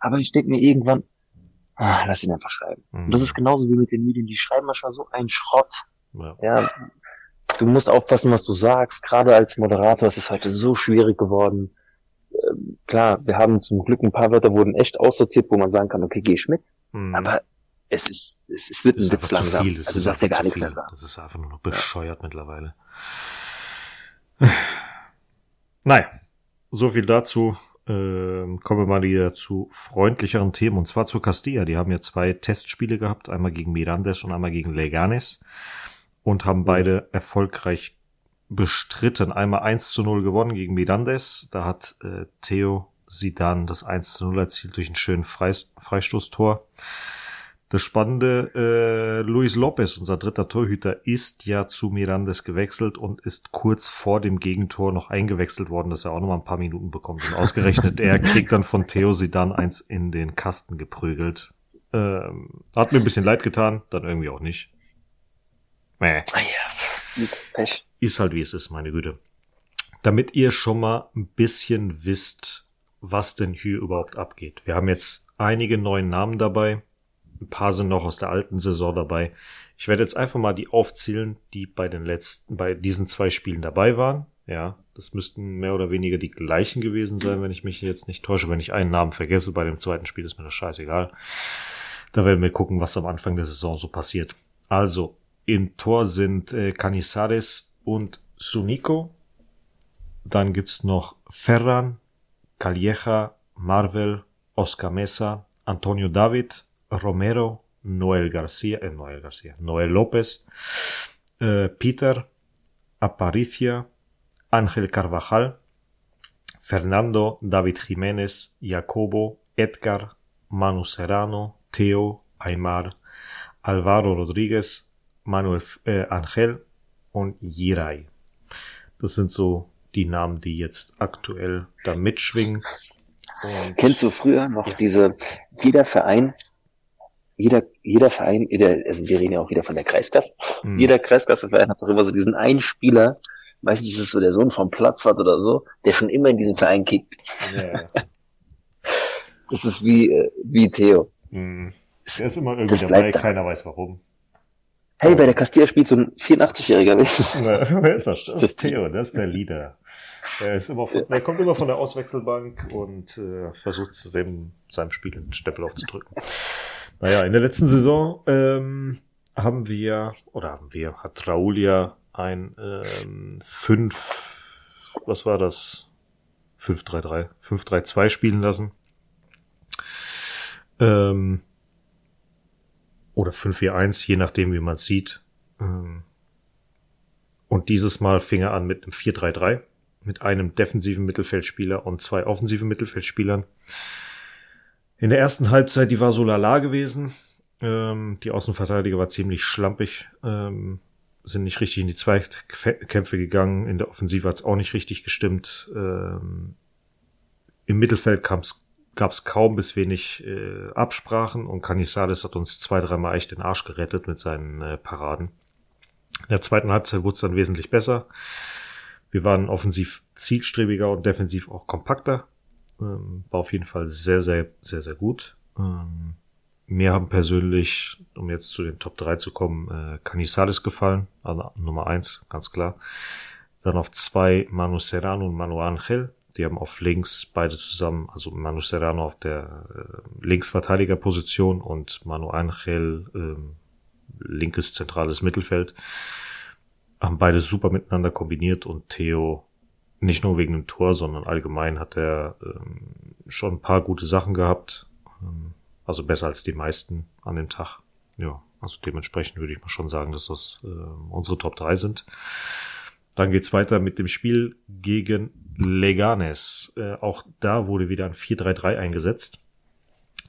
Aber ich denke mir irgendwann, ah, lass ihn einfach schreiben. Mhm. Und das ist genauso wie mit den Medien, die schreiben manchmal so einen Schrott. Ja. ja. Du musst aufpassen, was du sagst. Gerade als Moderator ist es heute so schwierig geworden. Ähm, klar, wir haben zum Glück ein paar Wörter wurden echt aussortiert, wo man sagen kann, okay, geh ich mit. Mhm. Aber es ist, es, es wird ein Witz langsam. Viel. also sagt ja gar nichts mehr sagen. Das ist einfach nur noch bescheuert ja. mittlerweile. Naja, so viel dazu. Ähm, kommen wir mal wieder zu freundlicheren Themen und zwar zu Castilla. Die haben ja zwei Testspiele gehabt, einmal gegen Mirandes und einmal gegen Leganes und haben beide erfolgreich bestritten. Einmal 1 zu 0 gewonnen gegen Mirandes. Da hat äh, Theo Sidan das 1 zu 0 erzielt durch einen schönen Freistoßtor. Das Spannende, äh, Luis Lopez, unser dritter Torhüter, ist ja zu Mirandes gewechselt und ist kurz vor dem Gegentor noch eingewechselt worden, dass er auch noch mal ein paar Minuten bekommt. Und ausgerechnet er kriegt dann von Theo Sidan eins in den Kasten geprügelt. Ähm, hat mir ein bisschen leid getan, dann irgendwie auch nicht. Mäh. Ah ist halt wie es ist, meine Güte. Damit ihr schon mal ein bisschen wisst, was denn hier überhaupt abgeht. Wir haben jetzt einige neue Namen dabei. Ein paar sind noch aus der alten Saison dabei. Ich werde jetzt einfach mal die aufzählen, die bei den letzten, bei diesen zwei Spielen dabei waren. Ja, das müssten mehr oder weniger die gleichen gewesen sein, wenn ich mich jetzt nicht täusche. Wenn ich einen Namen vergesse bei dem zweiten Spiel, ist mir das scheißegal. Da werden wir gucken, was am Anfang der Saison so passiert. Also, im Tor sind äh, Canizares und Sunico. Dann gibt's noch Ferran, Calleja, Marvel, Oscar Mesa, Antonio David, Romero, Noel García, eh, Noel García, Noel López, eh, Peter, Aparicia, Ángel Carvajal, Fernando, David Jiménez, Jacobo, Edgar, Manu Serrano, Theo, Aymar, Alvaro Rodríguez, Manuel äh, Angel und Jirai. Das sind so die Namen, die jetzt aktuell da mitschwingen. Und Kennst du früher noch ja. diese, jeder Verein jeder, jeder Verein, jeder, also wir reden ja auch wieder von der Kreisklasse. Mhm. Jeder Kreisklasseverein hat doch immer so diesen einen Spieler, meistens ist es so der Sohn vom Platz hat oder so, der schon immer in diesem Verein kickt. Ja. das ist wie, äh, wie Theo. Mhm. Der ist immer irgendwie das dabei, keiner weiß warum. Hey, bei der Castilla spielt so ein 84-Jähriger. Wer ist das? Das ist Theo, das ist der Leader. Der, ist immer von, der kommt immer von der Auswechselbank und äh, versucht seinem, seinem Spiel einen Steppel aufzudrücken. Naja, in der letzten Saison ähm, haben wir, oder haben wir, hat Raul ja ein ähm, 5, was war das? 5-3-3, 5-3-2 spielen lassen. Ähm, oder 5-4-1, je nachdem, wie man sieht. Ähm, und dieses Mal fing er an mit einem 4-3-3, mit einem defensiven Mittelfeldspieler und zwei offensiven Mittelfeldspielern. In der ersten Halbzeit, die war so lala gewesen. Ähm, die Außenverteidiger war ziemlich schlampig. Ähm, sind nicht richtig in die Zweikämpfe gegangen. In der Offensive hat es auch nicht richtig gestimmt. Ähm, Im Mittelfeld gab es kaum bis wenig äh, Absprachen und Canizares hat uns zwei, dreimal echt den Arsch gerettet mit seinen äh, Paraden. In der zweiten Halbzeit wurde es dann wesentlich besser. Wir waren offensiv zielstrebiger und defensiv auch kompakter. Ähm, war auf jeden Fall sehr, sehr, sehr, sehr gut. Ähm, mir haben persönlich, um jetzt zu den Top 3 zu kommen, äh, Canizales gefallen, also Nummer 1, ganz klar. Dann auf zwei Manu Serrano und Manu Angel. Die haben auf links beide zusammen, also Manu Serrano auf der äh, Linksverteidigerposition und Manu Angel äh, linkes zentrales Mittelfeld. Haben beide super miteinander kombiniert und Theo nicht nur wegen dem Tor, sondern allgemein hat er ähm, schon ein paar gute Sachen gehabt. Ähm, also besser als die meisten an dem Tag. Ja, also dementsprechend würde ich mal schon sagen, dass das äh, unsere Top 3 sind. Dann geht's weiter mit dem Spiel gegen Leganes. Äh, auch da wurde wieder ein 4-3-3 eingesetzt.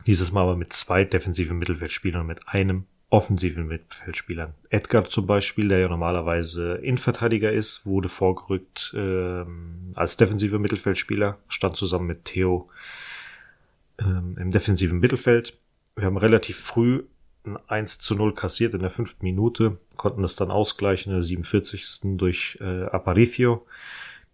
Dieses Mal aber mit zwei defensiven Mittelfeldspielern und mit einem offensiven Mittelfeldspieler. Edgar zum Beispiel, der ja normalerweise Innenverteidiger ist, wurde vorgerückt äh, als defensiver Mittelfeldspieler, stand zusammen mit Theo ähm, im defensiven Mittelfeld. Wir haben relativ früh ein 1 zu 0 kassiert in der fünften Minute, konnten das dann ausgleichen in der 47. durch äh, Aparicio.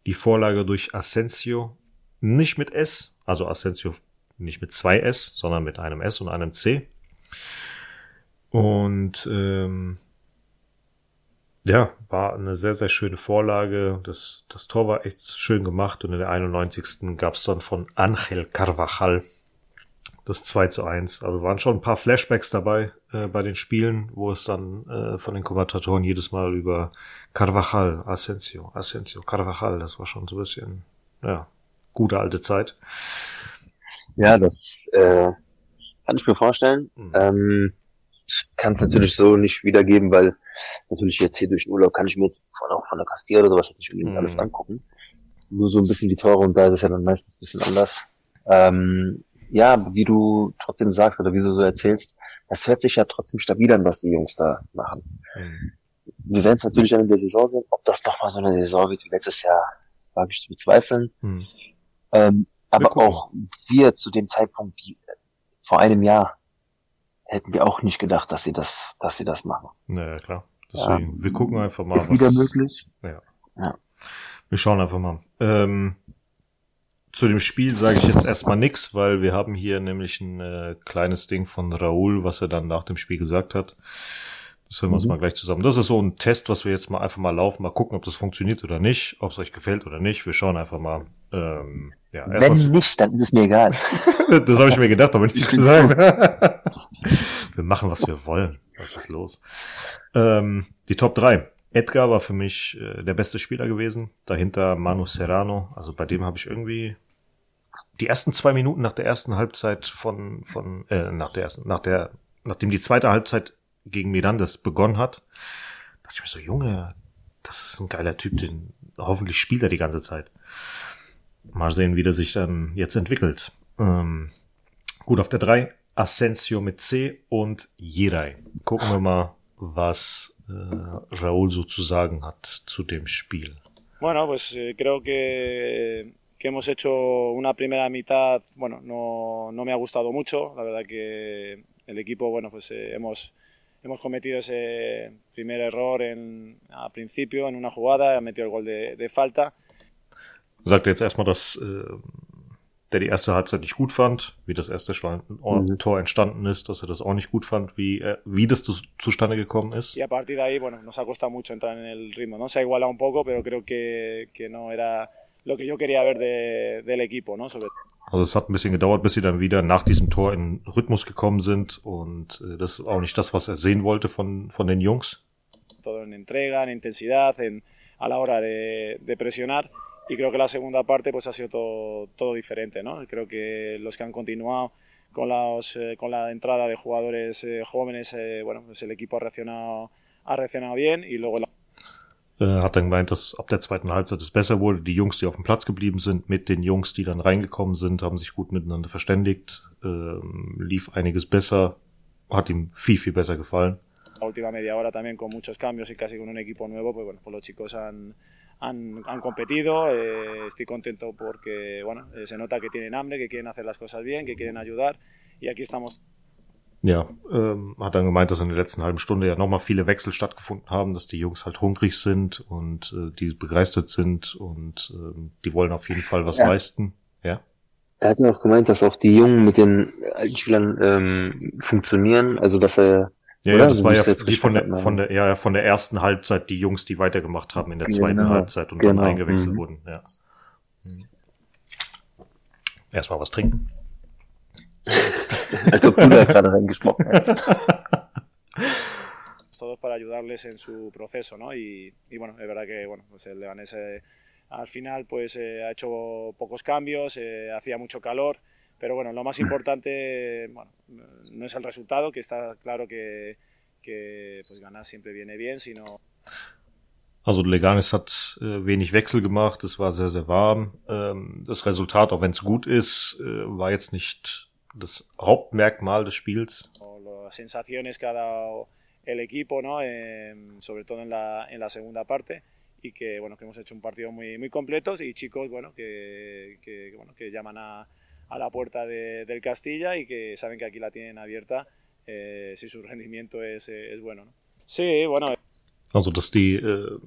Die Vorlage durch Asensio, nicht mit S, also Asensio nicht mit zwei S, sondern mit einem S und einem C. Und ähm, ja, war eine sehr, sehr schöne Vorlage. Das, das Tor war echt schön gemacht und in der 91. gab es dann von Angel Carvajal das 2 zu 1. Also waren schon ein paar Flashbacks dabei äh, bei den Spielen, wo es dann äh, von den Kommentatoren jedes Mal über Carvajal, Asensio, Asensio, Carvajal, das war schon so ein bisschen, ja, gute alte Zeit. Ja, das äh, kann ich mir vorstellen. Mhm. Ähm, kann es natürlich so nicht wiedergeben, weil natürlich jetzt hier durch den Urlaub kann ich mir jetzt von, auch von der Castilla oder sowas jetzt nicht unbedingt mhm. alles angucken. Nur so ein bisschen die Tore und da ist es ja dann meistens ein bisschen anders. Ähm, ja, wie du trotzdem sagst oder wie du so erzählst, das hört sich ja trotzdem stabil an, was die Jungs da machen. Mhm. Wir werden es natürlich in der Saison sehen, ob das doch mal so eine Saison wird wie letztes Jahr, wage ich zu bezweifeln. Mhm. Ähm, aber auch wir zu dem Zeitpunkt, die, vor einem Jahr, hätten wir auch nicht gedacht, dass sie das, dass sie das machen. Naja, klar. Deswegen, ja, wir gucken einfach mal. Ist was, wieder möglich. Ja. ja. Wir schauen einfach mal. Ähm, zu dem Spiel sage ich jetzt erstmal nix, weil wir haben hier nämlich ein äh, kleines Ding von Raoul, was er dann nach dem Spiel gesagt hat. Das hören wir uns mhm. mal gleich zusammen. Das ist so ein Test, was wir jetzt mal einfach mal laufen, mal gucken, ob das funktioniert oder nicht, ob es euch gefällt oder nicht. Wir schauen einfach mal. Ähm, ja, Wenn nicht, dann ist es mir egal. das habe ich mir gedacht, aber nicht gesagt. wir machen, was wir wollen. Was ist los? Ähm, die Top 3. Edgar war für mich äh, der beste Spieler gewesen. Dahinter Manu Serrano. Also bei dem habe ich irgendwie die ersten zwei Minuten nach der ersten Halbzeit von, von äh, nach der ersten, nach der, nachdem die zweite Halbzeit gegen Mirandes begonnen hat, dachte ich mir so, Junge, das ist ein geiler Typ, den hoffentlich spielt er die ganze Zeit. Mal sehen, wie der sich dann jetzt entwickelt. Ähm, gut, auf der drei Asensio mit C und Jirai. Gucken wir mal, was äh, Raúl so zu sagen hat zu dem Spiel. Bueno, pues eh, creo que que hemos hecho una primera mitad, bueno, no, no me ha gustado mucho. La verdad que el equipo, bueno, pues eh, hemos, hemos cometido ese primer error en, a principio en una jugada, ha metido el gol de, de falta. Sagt jetzt erstmal, dass äh, der die erste Halbzeit nicht gut fand, wie das erste mhm. Tor entstanden ist, dass er das auch nicht gut fand, wie, äh, wie das zu, zustande gekommen ist. Y a partir de ahí, bueno, nos ha costado mucho entrar en el ritmo, ¿no? Se ha igualado un poco, pero creo que, que no era lo que yo quería ver de, del equipo, ¿no? Sobre also es hat ein bisschen gedauert, bis sie dann wieder nach diesem Tor in Rhythmus gekommen sind und äh, das ist auch nicht das, was er sehen wollte von, von den Jungs. Todo en entrega, en intensidad, en, a la hora de, de presionar y creo que la segunda parte pues ha sido todo, todo diferente, ¿no? Creo que los que han continuado con, los, eh, con la entrada de jugadores eh, jóvenes, eh, bueno, pues el equipo ha reaccionado, ha reaccionado bien y luego la Äh, hat dann gemeint, dass ab der zweiten Halbzeit es besser wurde. Die Jungs, die auf dem Platz geblieben sind, mit den Jungs, die dann reingekommen sind, haben sich gut miteinander verständigt, ähm, lief einiges besser, hat ihm viel, viel besser gefallen. La última media hora también con muchos cambios y casi con un equipo nuevo, pues bueno, pues los chicos han, han, han competido. Eh, estoy contento porque bueno, eh, se nota que tienen hambre, que quieren hacer las cosas bien, que quieren ayudar y aquí estamos. Ja, ähm, hat dann gemeint, dass in der letzten halben Stunde ja nochmal viele Wechsel stattgefunden haben, dass die Jungs halt hungrig sind und äh, die begeistert sind und äh, die wollen auf jeden Fall was ja. leisten. Ja. Er hat ja auch gemeint, dass auch die Jungen mit den alten Spielern ähm, funktionieren, also dass er ja, ja, das war ja die von der, von der, ja, von der ersten Halbzeit die Jungs, die weitergemacht haben in der zweiten genau. Halbzeit und genau. dann eingewechselt mhm. wurden. Ja. Mhm. Erstmal was trinken. Als ob du da gerade reingesprochen hast. Todos para ayudarles en su proceso, ¿no? Y, y bueno, es verdad que bueno, pues el Leganés eh, al final pues eh, ha hecho pocos cambios, eh, hacía mucho calor. Pero bueno, lo más importante bueno, no es el resultado, que está claro que, que pues ganar siempre viene bien, sino Also Leganes hat äh, wenig Wechsel gemacht, es war sehr, sehr warm. Ähm, das Resultat, auch wenn es gut ist, äh, war jetzt nicht das Hauptmerkmal des Spiels. Sensaciones que ha dado el equipo, ¿no? Eh, sobre todo en la, en la segunda parte y que bueno que hemos hecho un partido muy muy completos y chicos bueno que, que bueno que llaman a, a la puerta de, del Castilla y que saben que aquí la tienen abierta eh, si su rendimiento es, es bueno. ¿no? Sí, bueno. Also, dass die, äh,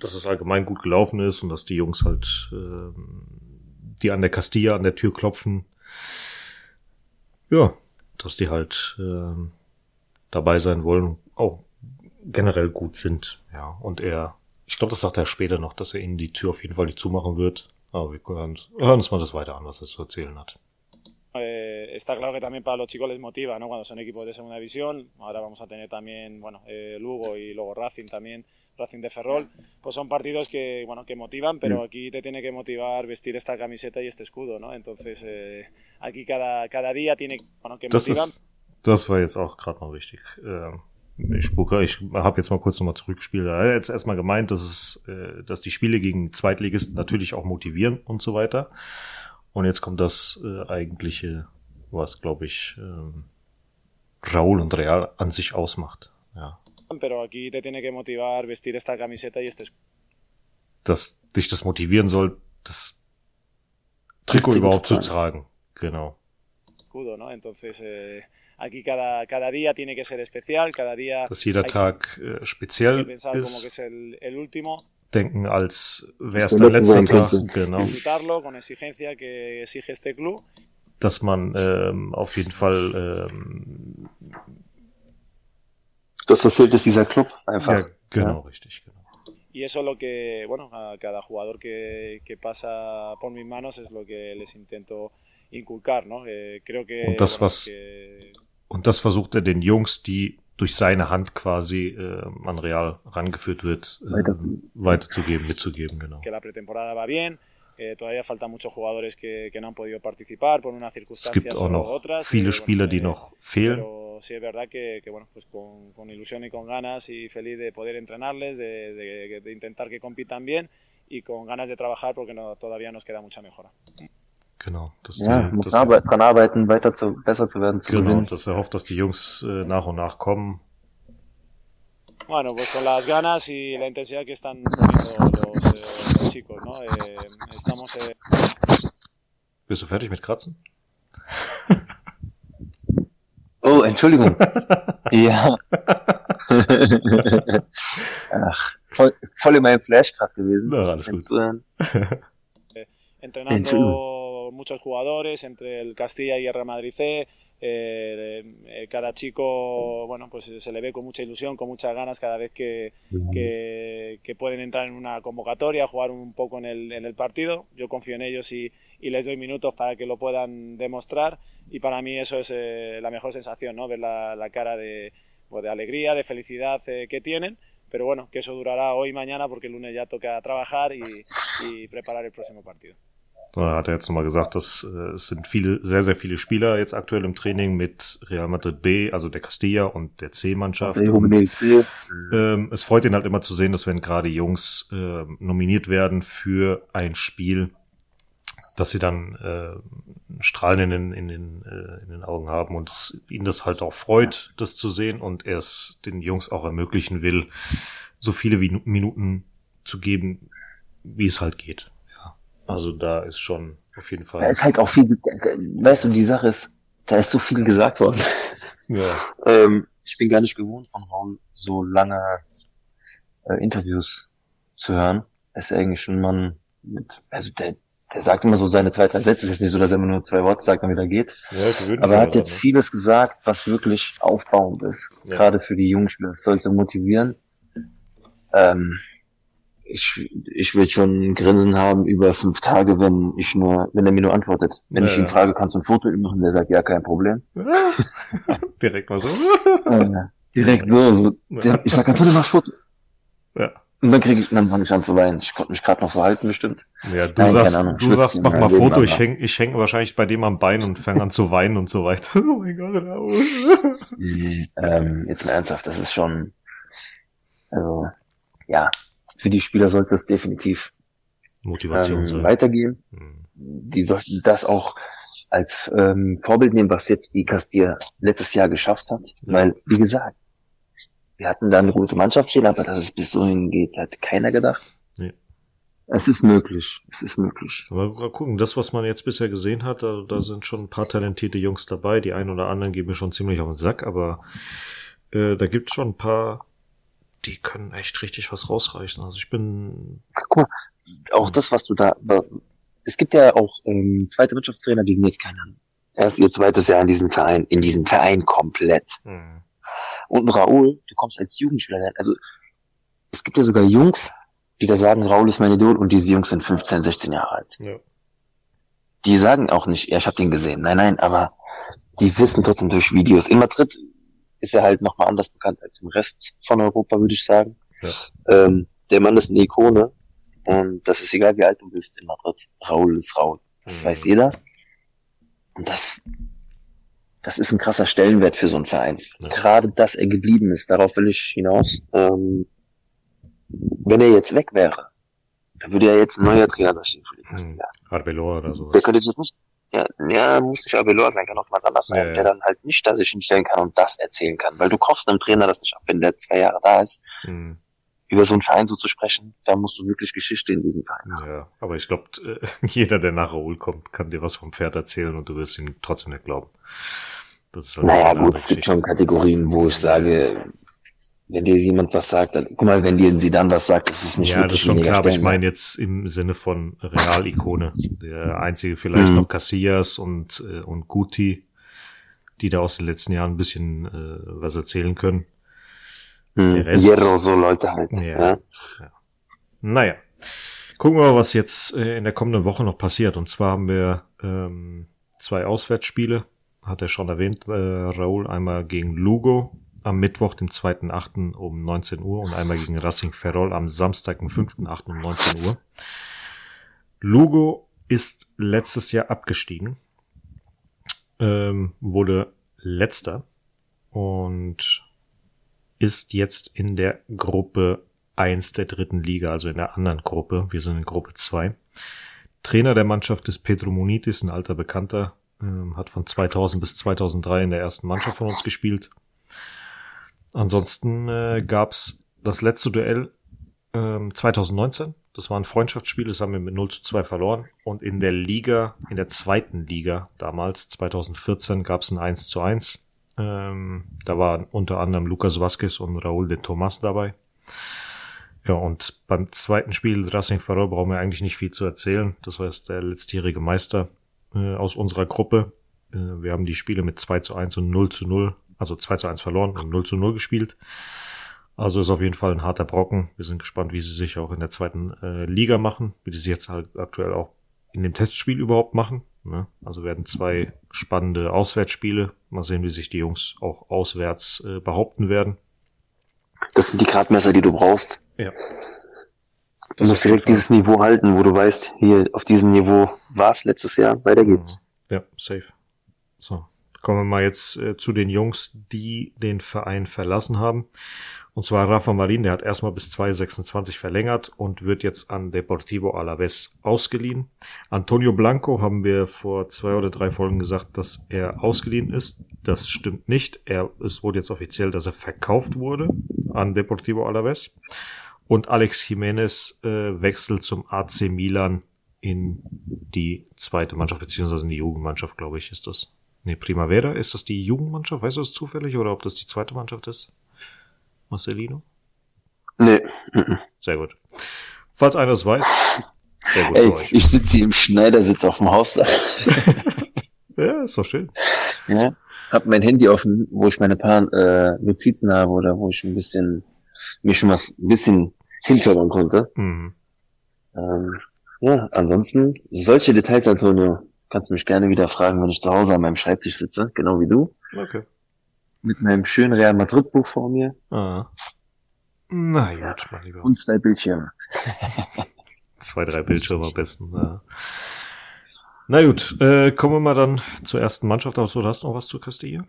dass es allgemein gut gelaufen ist und dass die Jungs halt, äh, die an der Castilla an der Tür klopfen, ja, dass die halt äh, dabei sein wollen, auch generell gut sind, ja. Und er, ich glaube, das sagt er später noch, dass er ihnen die Tür auf jeden Fall nicht zumachen wird. Aber wir hören, hören uns mal das weiter an, was er zu erzählen hat. Eh, está claro que también para los chicos les motiva, ¿no? Cuando son equipos de segunda división, ahora vamos a tener también, bueno, eh, Lugo y luego Racing también, Racing de Ferrol, pues son partidos que, bueno, que motivan, pero aquí te tiene que motivar vestir esta camiseta y este escudo, ¿no? Entonces, eh, aquí cada, cada día tiene, bueno, que das motivan. Ist, das war jetzt auch gerade mal wichtig. Ähm, ich gucke, ich habe jetzt mal kurz nochmal zurückgespielt. Er hat jetzt erstmal gemeint, dass es, äh, dass die Spiele gegen Zweitligisten natürlich auch motivieren und so weiter. Und jetzt kommt das äh, eigentliche, was glaube ich ähm, Raúl und Real an sich ausmacht. Ja. Pero aquí te tiene que motivar vestir esta camiseta y este Dass dich das motivieren soll, das Trikot überhaupt zu tragen. Genau. Escudo, ¿no? Entonces, eh, aquí cada, cada día tiene que ser especial, cada día. Dass jeder Tag äh, speziell pensar ist. Como que es el, el último. Denken, als wäre es der letzte Tag. Genau. Disfrutarlo con exigencia que exige este club. Dass man ähm, auf jeden Fall. Ähm, das erzählt ist dieser Club einfach. Ja, genau, ja. richtig, genau. Y eso es lo que, bueno, a cada jugador que, que pasa por mis manos es lo que les intento inculcar, ¿no? Eh, creo que, und das, bueno, was, que... und das versucht er den Jungs, die durch seine Hand quasi äh, an Real rangeführt wird, äh, weiterzugeben, mitzugeben, genau. Que la pretemporada va bien, eh, todavía faltan muchos jugadores que, que no han podido participar por unas circunstancias es gibt auch noch otras. viele Spieler, die noch fehlen. Pero sí es verdad que, que bueno, pues con, con, ilusión y con ganas y feliz de poder entrenarles, de, de, de intentar que compitan bien y con ganas de trabajar porque no, todavía nos queda mucha mejora. Genau. Dass ja, die, muss dass arbeiten, dran arbeiten, weiter zu, besser zu werden, zu genau, gewinnen. dass er hofft, dass die Jungs äh, nach und nach kommen. Bueno, pues con las ganas y la intensidad que están poniendo los, eh, los chicos, ¿no? Eh, estamos... Eh... Bist du fertig mit Kratzen? Oh, Entschuldigung. ja. Ach, voll, voll in meinem Flash gerade gewesen. Alles gut. Entrenando muchos jugadores entre el Castilla y el Real Madrid C. Eh, eh, cada chico, bueno, pues se le ve con mucha ilusión, con muchas ganas cada vez que, que, que pueden entrar en una convocatoria, jugar un poco en el, en el partido. Yo confío en ellos y, y, les doy minutos para que lo puedan demostrar. Y para mí eso es eh, la mejor sensación, ¿no? Ver la, la cara de, pues de alegría, de felicidad eh, que tienen. Pero bueno, que eso durará hoy y mañana porque el lunes ya toca trabajar y, y preparar el próximo partido. Da hat er jetzt nochmal gesagt, dass äh, es sind viele, sehr, sehr viele Spieler jetzt aktuell im Training mit Real Madrid B, also der Castilla und der C-Mannschaft. Ähm, es freut ihn halt immer zu sehen, dass wenn gerade Jungs äh, nominiert werden für ein Spiel, dass sie dann äh, Strahlen in den, in, den, äh, in den Augen haben und es, ihn das halt auch freut, das zu sehen und er es den Jungs auch ermöglichen will, so viele wie Minuten zu geben, wie es halt geht. Ja. Also da ist schon auf jeden Fall. Da ist halt auch viel, weißt du, die Sache ist, da ist so viel gesagt worden. Ja. ähm, ich bin gar nicht gewohnt von Raul so lange äh, Interviews zu hören. Er ist eigentlich ein Mann mit, also der, der sagt immer so seine zwei, drei Sätze. Es ist jetzt nicht so, dass er immer nur zwei Worte sagt und wieder geht. Ja, Aber er hat jetzt vieles gesagt, was wirklich aufbauend ist. Ja. Gerade für die Jungspieler. Das sollte motivieren. Ähm, ich, ich will schon ein Grinsen haben über fünf Tage, wenn ich nur, wenn er mir nur antwortet. Wenn ja, ich ihn frage, kannst du ein Foto machen, der sagt, ja, kein Problem. direkt mal so. äh, direkt so. so. Der, ich sag, Antonio, mach Foto. Ja. Und dann kriege ich, dann fange ich an zu weinen. Ich konnte mich gerade noch so halten, bestimmt. Ja, du Nein, sagst, Ahnung, du sagst, mach mal Foto, ich häng, ich häng wahrscheinlich bei dem am Bein und fange an zu weinen und so weiter. Oh mein Gott, ähm, jetzt mal ernsthaft, das ist schon, also, ja, für die Spieler sollte es definitiv Motivation ähm, sein. weitergehen. Mhm. Die sollten das auch als ähm, Vorbild nehmen, was jetzt die Castillo letztes Jahr geschafft hat. Mhm. Weil, wie gesagt, wir hatten da eine gute Mannschaft stehen, aber dass es bis so hingeht, hat keiner gedacht. Nee. Es ist möglich. Es ist möglich. Aber mal gucken, das, was man jetzt bisher gesehen hat, da, da sind schon ein paar talentierte Jungs dabei. Die einen oder anderen geben mir schon ziemlich auf den Sack, aber äh, da gibt es schon ein paar die können echt richtig was rausreichen. Also ich bin. Guck mal, auch das, was du da. Es gibt ja auch ähm, zweite Wirtschaftstrainer, die sind jetzt keine. Erst ihr zweites Jahr in diesem Verein, in diesem Verein komplett. Hm. Und Raoul, du kommst als Jugendspieler, also es gibt ja sogar Jungs, die da sagen, Raoul ist mein Idol und diese Jungs sind 15, 16 Jahre alt. Ja. Die sagen auch nicht, ja, ich habe den gesehen. Nein, nein, aber die wissen trotzdem durch Videos. In Madrid ist er halt nochmal anders bekannt als im Rest von Europa, würde ich sagen. Ja. Ähm, der Mann ist eine Ikone und das ist egal, wie alt du bist in Madrid. Raul ist Raul. Das mhm. weiß jeder. Und das, das ist ein krasser Stellenwert für so einen Verein. Ja. Gerade, dass er geblieben ist, darauf will ich hinaus. Ähm, wenn er jetzt weg wäre, dann würde ja jetzt ein neuer Trainer da stehen für die nächste Jahr. Arbeloa oder so. Der könnte sich nicht, ja, ja, muss nicht Abelor sein, kann auch mal anders sein, ja, der dann halt nicht da sich hinstellen kann und das erzählen kann. Weil du kaufst einem Trainer das nicht ab, wenn der zwei Jahre da ist. Mhm. Über so einen Verein so zu sprechen, da musst du wirklich Geschichte in diesem Verein haben. Ja, aber ich glaube, jeder, der nach Raoul kommt, kann dir was vom Pferd erzählen und du wirst ihm trotzdem nicht glauben. Das halt naja, gut, es gibt schon Kategorien, wo ich sage, wenn dir jemand was sagt, dann, guck mal, wenn dir sie dann was sagt, das ist nicht Ja, das ist schon klar, aber ich meine jetzt im Sinne von Real-Ikone. Der einzige vielleicht mhm. noch Casillas und, äh, und Guti, die da aus den letzten Jahren ein bisschen äh, was erzählen können. Mhm. Der Rest, Hierro, so Leute halt. Ja, ja. ja. Naja. Gucken wir mal, was jetzt äh, in der kommenden Woche noch passiert. Und zwar haben wir ähm, zwei Auswärtsspiele, hat er schon erwähnt, äh, Raul, einmal gegen Lugo am Mittwoch, dem 2.8. um 19 Uhr und einmal gegen Racing Ferrol am Samstag, dem 5.8. um 19 Uhr. Lugo ist letztes Jahr abgestiegen, ähm, wurde letzter und ist jetzt in der Gruppe 1 der dritten Liga, also in der anderen Gruppe. Wir sind in Gruppe 2. Trainer der Mannschaft ist Pedro Munitis, ein alter Bekannter, ähm, hat von 2000 bis 2003 in der ersten Mannschaft von uns gespielt, Ansonsten äh, gab das letzte Duell ähm, 2019. Das war ein Freundschaftsspiel, das haben wir mit 0 zu 2 verloren. Und in der Liga, in der zweiten Liga damals, 2014, gab es ein 1 zu 1. Ähm, da waren unter anderem Lucas Vasquez und Raúl de Tomas dabei. Ja, und beim zweiten Spiel Racing Ferrol brauchen wir eigentlich nicht viel zu erzählen. Das war jetzt der letztjährige Meister äh, aus unserer Gruppe. Äh, wir haben die Spiele mit 2 zu 1 und 0 zu 0 also 2 zu 1 verloren und 0 zu 0 gespielt. Also ist auf jeden Fall ein harter Brocken. Wir sind gespannt, wie sie sich auch in der zweiten äh, Liga machen, wie die sich jetzt halt aktuell auch in dem Testspiel überhaupt machen. Ne? Also werden zwei spannende Auswärtsspiele. Mal sehen, wie sich die Jungs auch auswärts äh, behaupten werden. Das sind die Gradmesser, die du brauchst. Ja. Du musst direkt dieses Niveau halten, wo du weißt, hier auf diesem Niveau war es letztes Jahr, weiter geht's. Ja, safe. So, Kommen wir mal jetzt äh, zu den Jungs, die den Verein verlassen haben. Und zwar Rafa Marin, der hat erstmal bis 2026 verlängert und wird jetzt an Deportivo Alaves ausgeliehen. Antonio Blanco haben wir vor zwei oder drei Folgen gesagt, dass er ausgeliehen ist. Das stimmt nicht. Er, es wurde jetzt offiziell, dass er verkauft wurde an Deportivo Alaves. Und Alex Jimenez äh, wechselt zum AC Milan in die zweite Mannschaft, beziehungsweise in die Jugendmannschaft, glaube ich, ist das. Nee, Primavera, ist das die Jugendmannschaft? Weißt du das zufällig oder ob das die zweite Mannschaft ist? Marcelino? Nee. Sehr gut. Falls einer es weiß, sehr gut Ey, für euch. ich sitze hier im Schneidersitz auf dem Haus. Ja, ist doch schön. ja. Hab mein Handy offen, wo ich meine paar äh, Notizen habe oder wo ich ein bisschen mir schon was ein bisschen hinzaubern konnte. Mhm. Ähm, ja, ansonsten solche Details, Antonio, kannst du mich gerne wieder fragen, wenn ich zu Hause an meinem Schreibtisch sitze, genau wie du, Okay. mit meinem schönen Real Madrid Buch vor mir Ah. Na gut, mein Lieber. und zwei Bildschirme. Zwei, drei Bildschirme am besten. Ja. Na gut, äh, kommen wir mal dann zur ersten Mannschaft. Also, du hast noch was zu Castilla?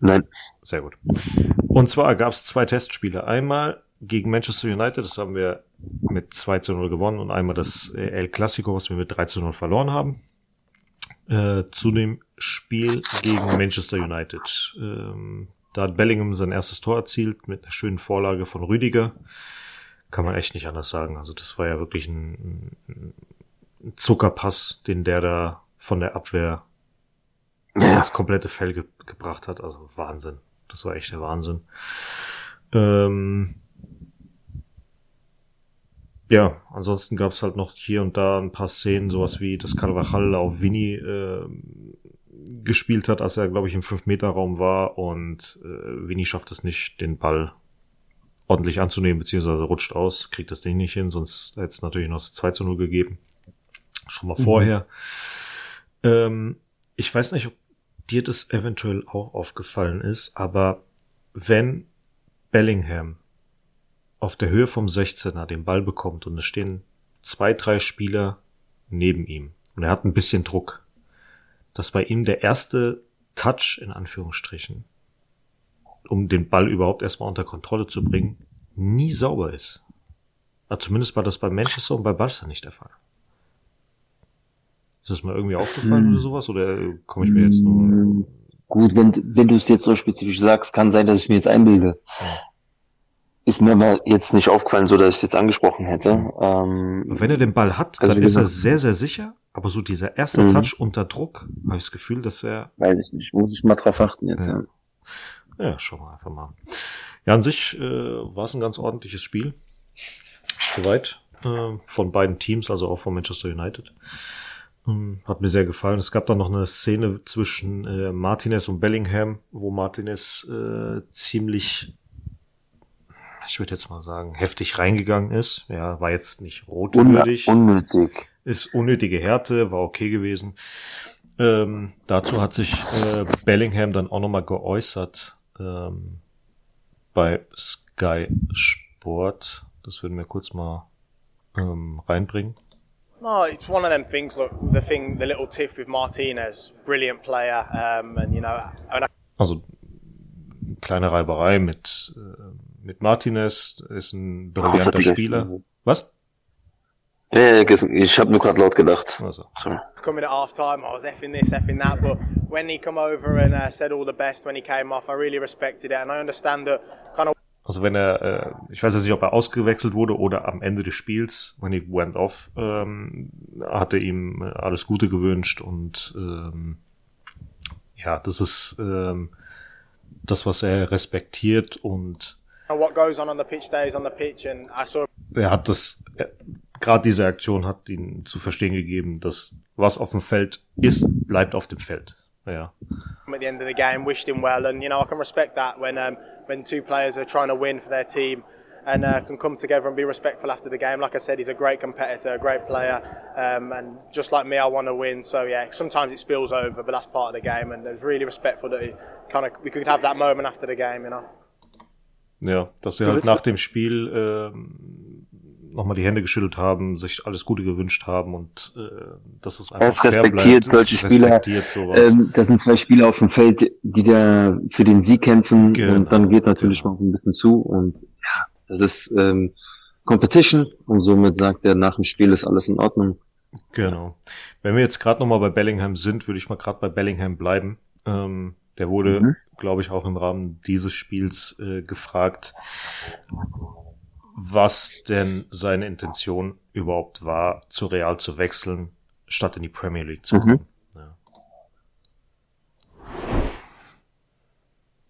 Nein, Sehr gut. Und zwar gab es zwei Testspiele. Einmal gegen Manchester United, das haben wir mit 2 zu 0 gewonnen und einmal das äh, El Clasico, was wir mit 3 zu 0 verloren haben. Äh, zu dem Spiel gegen Manchester United. Ähm, da hat Bellingham sein erstes Tor erzielt mit einer schönen Vorlage von Rüdiger. Kann man echt nicht anders sagen. Also das war ja wirklich ein, ein Zuckerpass, den der da von der Abwehr Ja. das komplette Fell ge gebracht hat. Also Wahnsinn. Das war echt der Wahnsinn. Ähm ja, ansonsten gab es halt noch hier und da ein paar Szenen, sowas wie das Carvajal auf Vini äh, gespielt hat, als er, glaube ich, im 5-Meter-Raum war und äh, Vini schafft es nicht, den Ball ordentlich anzunehmen, beziehungsweise rutscht aus, kriegt das Ding nicht hin, sonst hätte es natürlich noch das 2 zu 0 gegeben. Schon mal Mhm. vorher. Ähm, ich weiß nicht, ob dir das eventuell auch aufgefallen ist, aber wenn Bellingham auf der Höhe vom 16er den Ball bekommt und es stehen zwei, drei Spieler neben ihm und er hat ein bisschen Druck, dass bei ihm der erste Touch in Anführungsstrichen, um den Ball überhaupt erstmal unter Kontrolle zu bringen, nie sauber ist. Aber zumindest war das bei Manchester und bei Barca nicht der Fall. Ist das mal irgendwie aufgefallen Hm. oder sowas? Oder komme ich mir jetzt nur. Mm, Gut, wenn, wenn du es jetzt so spezifisch sagst, kann sein, dass ich mir jetzt einbilde. Ist mir aber jetzt nicht aufgefallen, so dass ich es jetzt angesprochen hätte. Ähm, Wenn er den Ball hat, Also dann ist er sehr, sehr sicher. Aber so dieser erste Mhm. Touch unter Druck, habe ich das Gefühl, dass er. weiß ich nicht, muss ich mal drauf achten jetzt. Ja. Ja. Ja, schauen wir einfach mal. Ja, an sich äh, war es ein ganz ordentliches Spiel. Soweit. Äh, von beiden Teams, also auch von Manchester United. Ähm, Hat mir sehr gefallen. Es gab dann noch eine Szene zwischen äh, Martinez und Bellingham, wo Martinez äh, ziemlich, ich würde jetzt mal sagen, heftig reingegangen ist. Ja, war jetzt nicht Un rotwürdig unnötig. ist unnötige Härte, war okay gewesen. Ähm, dazu hat sich äh, Bellingham dann auch nochmal geäußert ähm, bei Sky Sport. Das würden wir kurz mal ähm, reinbringen. No, it's one of them things. Look, the thing, the little tiff with Martinez, brilliant player, um, and you know, and I Also kleine Reiberei mit äh, mit Martinez, ist ein brillanter wieder- Spieler. Was? Ja, ja, ges- ich habe nur gerade laut gedacht. Also, Sorry. coming at half time, I was effing this, effing that, but when he come over and uh, said all the best when he came off, I really respected it, and I understand that kind of also wenn er, äh, ich weiß jetzt nicht, ob er ausgewechselt wurde oder am Ende des Spiels, when he went off, ähm, hat er ihm äh, alles Gute gewünscht und ähm, ja, das ist ähm, das, was er respektiert und what goes on on the pitch stays on the pitch, and I saw er hat das, er, gerade diese Aktion hat ihn zu verstehen gegeben, dass was auf dem Feld ist, bleibt auf dem Feld. Ja. him at the end of the game, wished him well, and you know I can respect that when um, when two players are trying to win for their team and uh, can come together and be respectful after the game. Like I said, he's a great competitor, a great player, um, and just like me, I want to win. So yeah, sometimes it spills over, but that's part of the game, and it was really respectful that he kind of we could have that moment after the game, you know. Ja, dass er halt nach dem Spiel ähm, nochmal die Hände geschüttelt haben, sich alles Gute gewünscht haben und äh, dass es einfach Es respektiert bleibt, solche Spieler. Ähm, das sind zwei Spieler auf dem Feld, die da für den Sieg kämpfen Genau, und dann geht natürlich noch ein bisschen zu und ja, das ist ähm, Competition und somit sagt er nach dem Spiel ist alles in Ordnung. Genau. Wenn wir jetzt gerade nochmal bei Bellingham sind, würde ich mal gerade bei Bellingham bleiben. Ähm, der wurde, Mhm. glaube ich, auch im Rahmen dieses Spiels äh, gefragt, was denn seine Intention überhaupt war, zu Real zu wechseln, statt in die Premier League zu Mhm. kommen. Ja.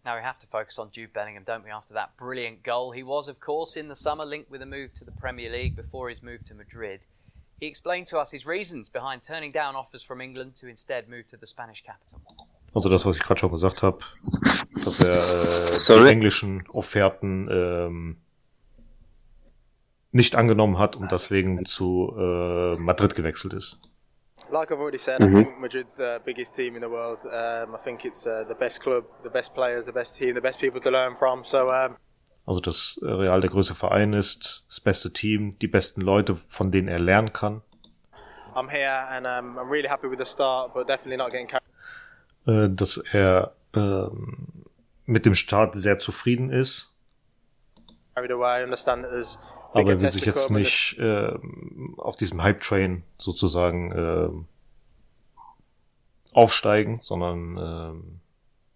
Now we have to focus on Jude Bellingham, don't we, after that brilliant goal? He was, of course, in the summer linked with a move to the Premier League before his move to Madrid. He explained to us his reasons behind turning down offers from England to instead move to the Spanish capital. Also das, was ich gerade schon gesagt habe, dass er äh, die englischen Offerten ähm, nicht angenommen hat und deswegen zu äh, Madrid gewechselt ist. Like I've already said, Mhm. I think Madrid's the biggest team in the world. Um, I think it's uh, the best club, the best players, the best team, the best people to learn from. So um, Also dass Real der größte Verein ist, das beste Team, die besten Leute, von denen er lernen kann. I'm here and um, I'm really happy with the start, but definitely not getting carried Äh, dass er ähm, mit dem Start sehr zufrieden ist, away. I understand that there's aber er will sich to jetzt nicht ähm, auf diesem Hype-Train sozusagen ähm, aufsteigen, sondern ähm,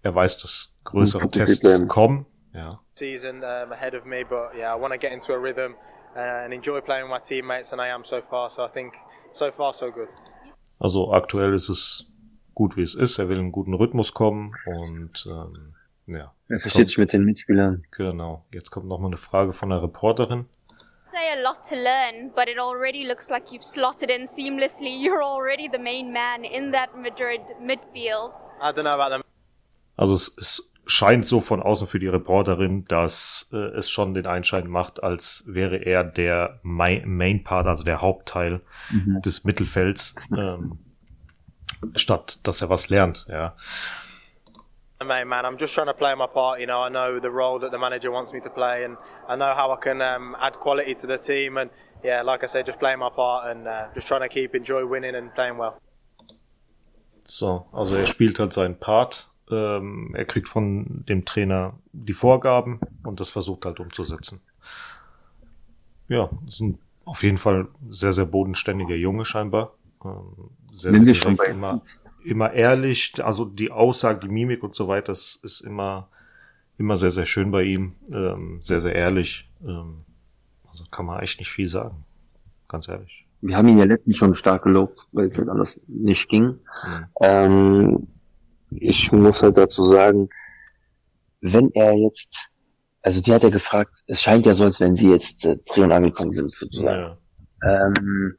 er weiß, dass größere Tests kommen. Ja. season um, ahead of me, but yeah, I want to get into a rhythm uh, and enjoy playing with my teammates, and I am so far. So I think so far so good. Also aktuell ist es gut, wie es ist. Er will in einen guten Rhythmus kommen und ähm, ja, Er versteht sich mit den Mitspielern. genau. Jetzt kommt noch mal eine Frage von einer Reporterin. Say a lot to learn, but it already looks like you've slotted in seamlessly. You're already the main man in that Madrid midfield. I don't know about them. Also es, es scheint so von außen für die Reporterin, dass äh, es schon den Einschein macht, als wäre er der Mai- Main Part, also der Hauptteil des Mittelfelds, ähm, statt dass er was lernt. Ja, main man. I'm just trying to play my part. You know, I know the role that the manager wants me to play, and I know how I can um, add quality to the team. And yeah, like I said, just playing my part and uh, just trying to keep enjoy winning and playing well. so, also er spielt halt seinen Part. Ähm, er kriegt von dem Trainer die Vorgaben und das versucht halt umzusetzen. Ja, das ist ein auf jeden Fall sehr, sehr bodenständiger Junge scheinbar. Ähm, sehr, Wenn sehr direkt, bei immer, uns. Immer ehrlich, also die Aussage, die Mimik und so weiter, das ist immer, immer sehr, sehr schön bei ihm, ähm, sehr, sehr ehrlich. Ähm, also kann man echt nicht viel sagen, ganz ehrlich. Wir haben ihn ja letztens schon stark gelobt, weil es halt alles nicht ging. Mhm. Ähm, ich muss halt dazu sagen, wenn er jetzt, also die hat ja gefragt, es scheint ja so, als wenn sie jetzt äh, Dreh- und angekommen sind sozusagen. Ja. Ähm,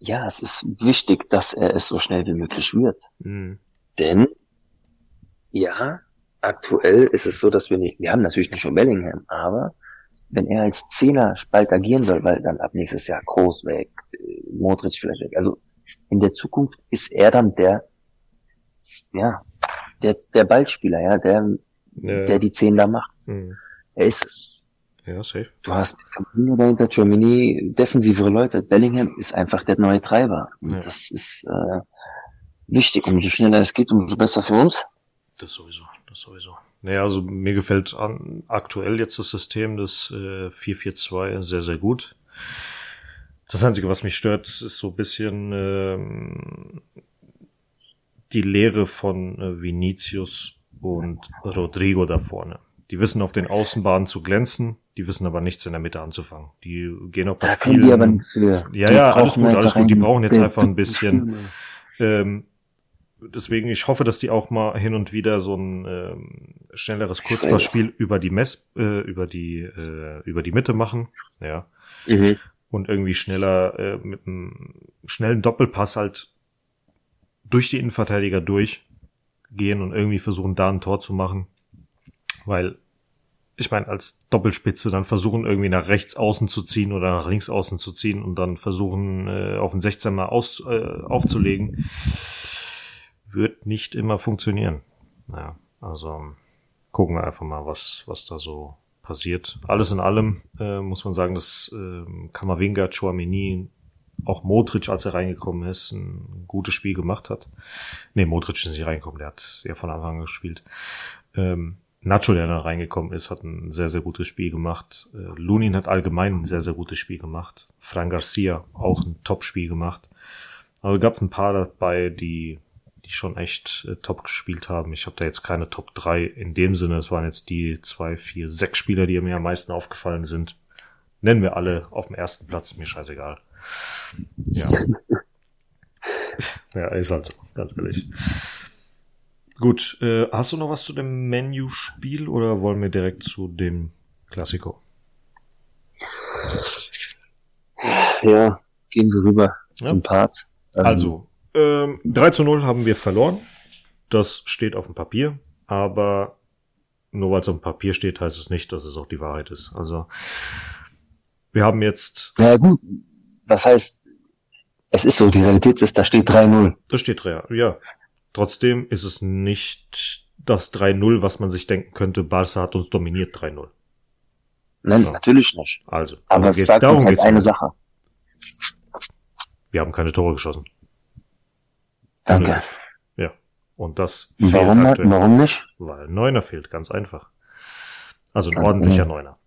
ja, es ist wichtig, dass er es so schnell wie möglich wird. Mhm. Denn, ja, aktuell ist es so, dass wir nicht, wir haben natürlich nicht schon Bellingham, aber wenn er als Zehner bald agieren soll, weil dann ab nächstes Jahr Groß weg, äh, Modric vielleicht weg, also in der Zukunft ist er dann der, ja, der, der Ballspieler, ja, der, Ja. der die Zehn da macht. Mhm. Er ist es. Ja, safe. Du hast dahinter, Germany, defensivere Leute. Bellingham ist einfach der neue Treiber. Ja. Das ist äh, wichtig. Umso schneller es geht, umso besser für uns. Das sowieso, das sowieso. Naja, also mir gefällt an, aktuell jetzt das System des äh, 4-4-2 sehr, sehr gut. Das Einzige, was mich stört, ist so ein bisschen ähm, die Lehre von äh, Vinicius und Rodrigo da vorne. Die wissen auf den Außenbahnen zu glänzen, die wissen aber nichts in der Mitte anzufangen. Die gehen auch bei Da können die aber vielen- nichts für. Ja, Die ja, alles gut, alles gut. Die brauchen jetzt einfach ein bisschen, ähm, deswegen, ich hoffe, dass die auch mal hin und wieder so ein ähm, schnelleres Kurzpassspiel über die Mess, äh, über die, äh, über die Mitte machen, ja, Mhm. und irgendwie schneller äh, mit einem schnellen Doppelpass halt durch die Innenverteidiger durchgehen und irgendwie versuchen, da ein Tor zu machen, weil ich meine, als Doppelspitze dann versuchen, irgendwie nach rechts außen zu ziehen oder nach links außen zu ziehen und dann versuchen, äh, auf den 16 mal aus, äh, aufzulegen, wird nicht immer funktionieren. Ja, also gucken wir einfach mal, was, was da so passiert. Alles in allem äh, muss man sagen, dass äh, Kamavinga, Chouameni, auch Modric, als er reingekommen ist, ein gutes Spiel gemacht hat. Nee, Modric ist nicht reingekommen, der hat ja von Anfang an gespielt. Ähm, Nacho, der da reingekommen ist, hat ein sehr, sehr gutes Spiel gemacht. Äh, Lunin hat allgemein ein sehr, sehr gutes Spiel gemacht. Fran Garcia auch ein Top-Spiel gemacht. Also gab ein paar dabei, die, die schon echt äh, top gespielt haben. Ich habe da jetzt keine Top 3 in dem Sinne. Es waren jetzt die zwei, vier, sechs Spieler, die mir am meisten aufgefallen sind. Nennen wir alle auf dem ersten Platz, mir scheißegal. Ja. ja, ist halt so, ganz ehrlich. Gut, äh, hast du noch was zu dem Menü-Spiel oder wollen wir direkt zu dem Klassiko? Ja, gehen wir rüber Ja. zum Part. Ähm, Also, ähm, 3 zu 0 haben wir verloren. Das steht auf dem Papier, aber nur weil es auf dem Papier steht, heißt es nicht, dass es auch die Wahrheit ist. Also, wir haben jetzt, Na gut, was heißt, es ist so, die Realität ist, da steht 3-0. das steht ja, ja. Trotzdem ist es nicht das 3-0, was man sich denken könnte, Barca hat uns dominiert 3-0. Nein, Ja. natürlich nicht. Also, Aber es sagt uns halt eine mir. Sache. Wir haben keine Tore geschossen. Danke. Ja. Und das fehlt Warum, aktuell. warum nicht? Weil ein Neuner fehlt, ganz einfach. Also ein Ganz ordentlicher genau. Neuner.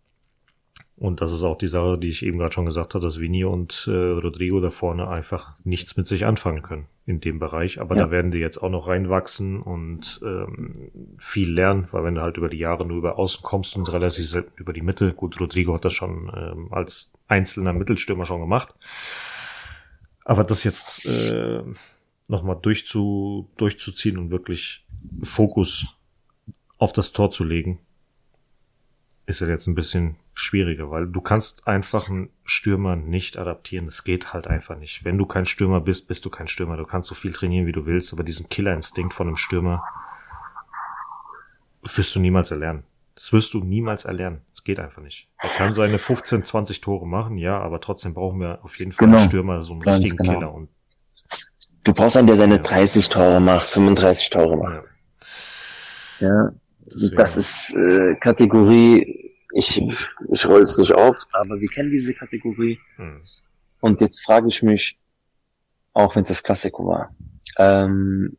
Und das ist auch die Sache, die ich eben gerade schon gesagt habe, dass Vini und äh, Rodrigo da vorne einfach nichts mit sich anfangen können in dem Bereich. Aber Ja. da werden die jetzt auch noch reinwachsen und ähm, viel lernen, weil wenn du halt über die Jahre nur über Außen kommst und relativ selten über die Mitte, gut, Rodrigo hat das schon ähm, als einzelner Mittelstürmer schon gemacht. Aber das jetzt äh, nochmal durchzu, durchzuziehen und wirklich Fokus auf das Tor zu legen, ist ja jetzt ein bisschen schwieriger, weil du kannst einfach einen Stürmer nicht adaptieren. Das geht halt einfach nicht. Wenn du kein Stürmer bist, bist du kein Stürmer. Du kannst so viel trainieren, wie du willst, aber diesen Killerinstinkt von einem Stürmer wirst du niemals erlernen. Das wirst du niemals erlernen. Das geht einfach nicht. Er kann seine 15, 20 Tore machen, ja, aber trotzdem brauchen wir auf jeden Fall Genau. einen Stürmer, so einen Ganz richtigen genau. Killer. Und Du brauchst einen, der seine Ja. 30 Tore macht, 35 Tore macht. ja, Ja, deswegen- das ist äh, Kategorie, ich, ich roll es nicht auf, aber wir kennen diese Kategorie. hm. Und jetzt frage ich mich, auch wenn es das Klassiko war, ähm,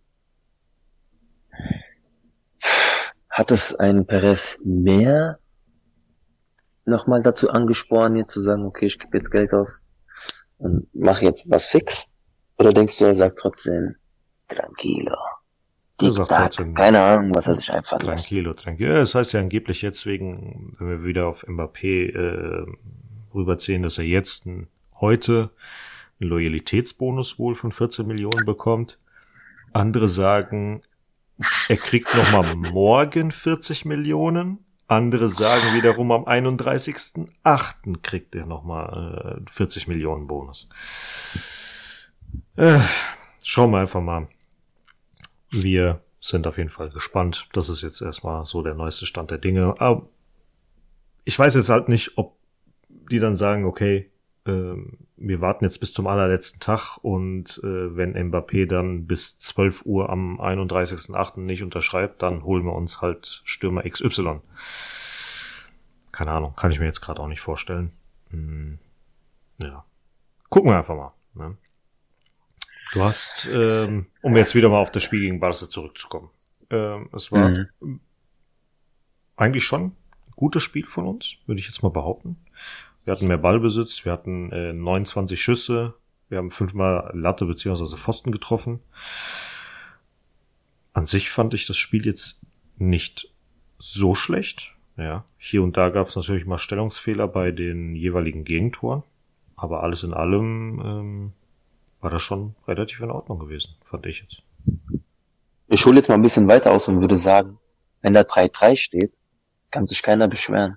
hat es einen Perez mehr nochmal dazu angespornt, jetzt zu sagen, okay, ich gebe jetzt Geld aus und mache jetzt was fix? Oder denkst du, er sagt trotzdem, tranquilo, Sagt Tic-Tac, trotzdem- keine Ahnung, was er sich einfallen lässt. Tranquilo, tranquilo. Ja, Das heißt ja angeblich jetzt wegen, wenn wir wieder auf Mbappé äh, rüberziehen, dass er jetzt ein, heute einen Loyalitätsbonus wohl von 14 Millionen bekommt. Andere sagen, er kriegt nochmal morgen 40 Millionen. Andere sagen wiederum, am 31.08. kriegt er nochmal äh, 40 Millionen Bonus. Äh, schauen wir einfach mal. Wir sind auf jeden Fall gespannt. Das ist jetzt erstmal so der neueste Stand der Dinge. Aber ich weiß jetzt halt nicht, ob die dann sagen, okay, ähm, wir warten jetzt bis zum allerletzten Tag und äh, wenn Mbappé dann bis 12 Uhr am 31.08. nicht unterschreibt, dann holen wir uns halt Stürmer XY. Keine Ahnung, kann ich mir jetzt gerade auch nicht vorstellen. Hm, ja. Gucken wir einfach mal. Ne? Du hast, ähm, um jetzt wieder mal auf das Spiel gegen Barca zurückzukommen. Ähm, es war Mhm. eigentlich schon ein gutes Spiel von uns, würde ich jetzt mal behaupten. Wir hatten mehr Ballbesitz, wir hatten äh, 29 Schüsse, wir haben fünfmal Latte beziehungsweise Pfosten getroffen. An sich fand ich das Spiel jetzt nicht so schlecht. Ja, hier und da gab es natürlich mal Stellungsfehler bei den jeweiligen Gegentoren, aber alles in allem ähm, war das schon relativ in Ordnung gewesen, fand ich jetzt. Ich hole jetzt mal ein bisschen weiter aus und würde sagen, wenn da 3-3 steht, kann sich keiner beschweren.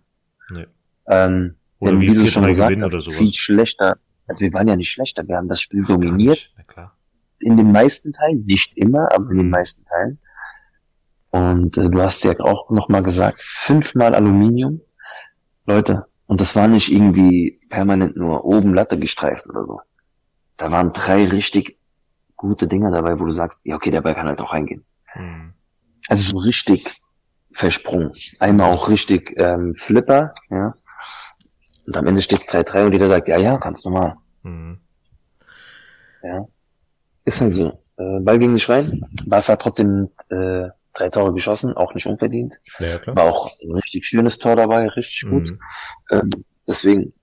Nee. Ähm, Oder denn wie wie du 4-3 schon gesagt hast, viel schlechter. Also wir waren ja nicht schlechter, wir haben das Spiel Gar dominiert, klar. in den meisten Teilen, nicht immer, aber in den meisten Teilen. Und äh, du hast ja auch nochmal gesagt, fünfmal Aluminium. Leute, und das war nicht irgendwie permanent nur oben Latte gestreift oder so. Da waren drei richtig gute Dinger dabei, wo du sagst, ja okay, der Ball kann halt auch reingehen. Hm. Also so richtig versprungen. Einmal auch richtig ähm, Flipper, ja. Und am Ende steht es 3-3 und jeder sagt, ja, ja, ganz normal. Mhm. Ja. Ist halt so. Äh, Ball gegen sich rein. Barca hat trotzdem äh, drei Tore geschossen, auch nicht unverdient. Ja, ja, klar. War auch ein richtig schönes Tor dabei, richtig gut. Mhm. Ähm, deswegen,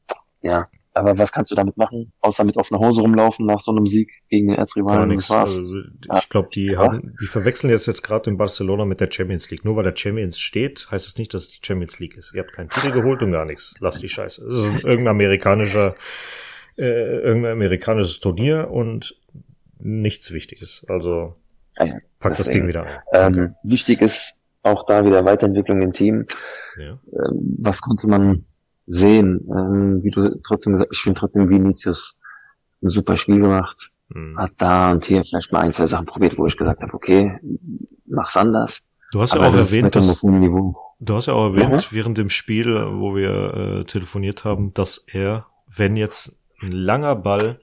ja. Aber was kannst du damit machen? Außer mit offener Hose rumlaufen nach so einem Sieg gegen den Erzrivalen. nichts. Das war's. Also, Ja. ich glaube, die Das haben, die verwechseln jetzt jetzt gerade in Barcelona mit der Champions League. Nur weil der Champions steht, heißt es nicht, dass es die Champions League ist. Ihr habt keinen Titel geholt und gar nichts. Lasst die Scheiße. Es ist irgendein amerikanischer, äh, irgendein amerikanisches Turnier und nichts Wichtiges. Also Ah ja, packt das deswegen. Ding wieder ein. Ähm, Wichtig ist auch da wieder Weiterentwicklung im Team. Ja. Ähm, was konnte man sehen? Ähm, wie du trotzdem gesagt, ich finde trotzdem Vinicius ein super Spiel gemacht. Mhm. Hat da und hier vielleicht mal ein, zwei Sachen probiert, wo ich gesagt habe, okay, mach's anders. Du hast ja Aber auch das erwähnt, dass. Du hast ja auch erwähnt, Ja. während dem Spiel, wo wir äh, telefoniert haben, dass er, wenn jetzt ein langer Ball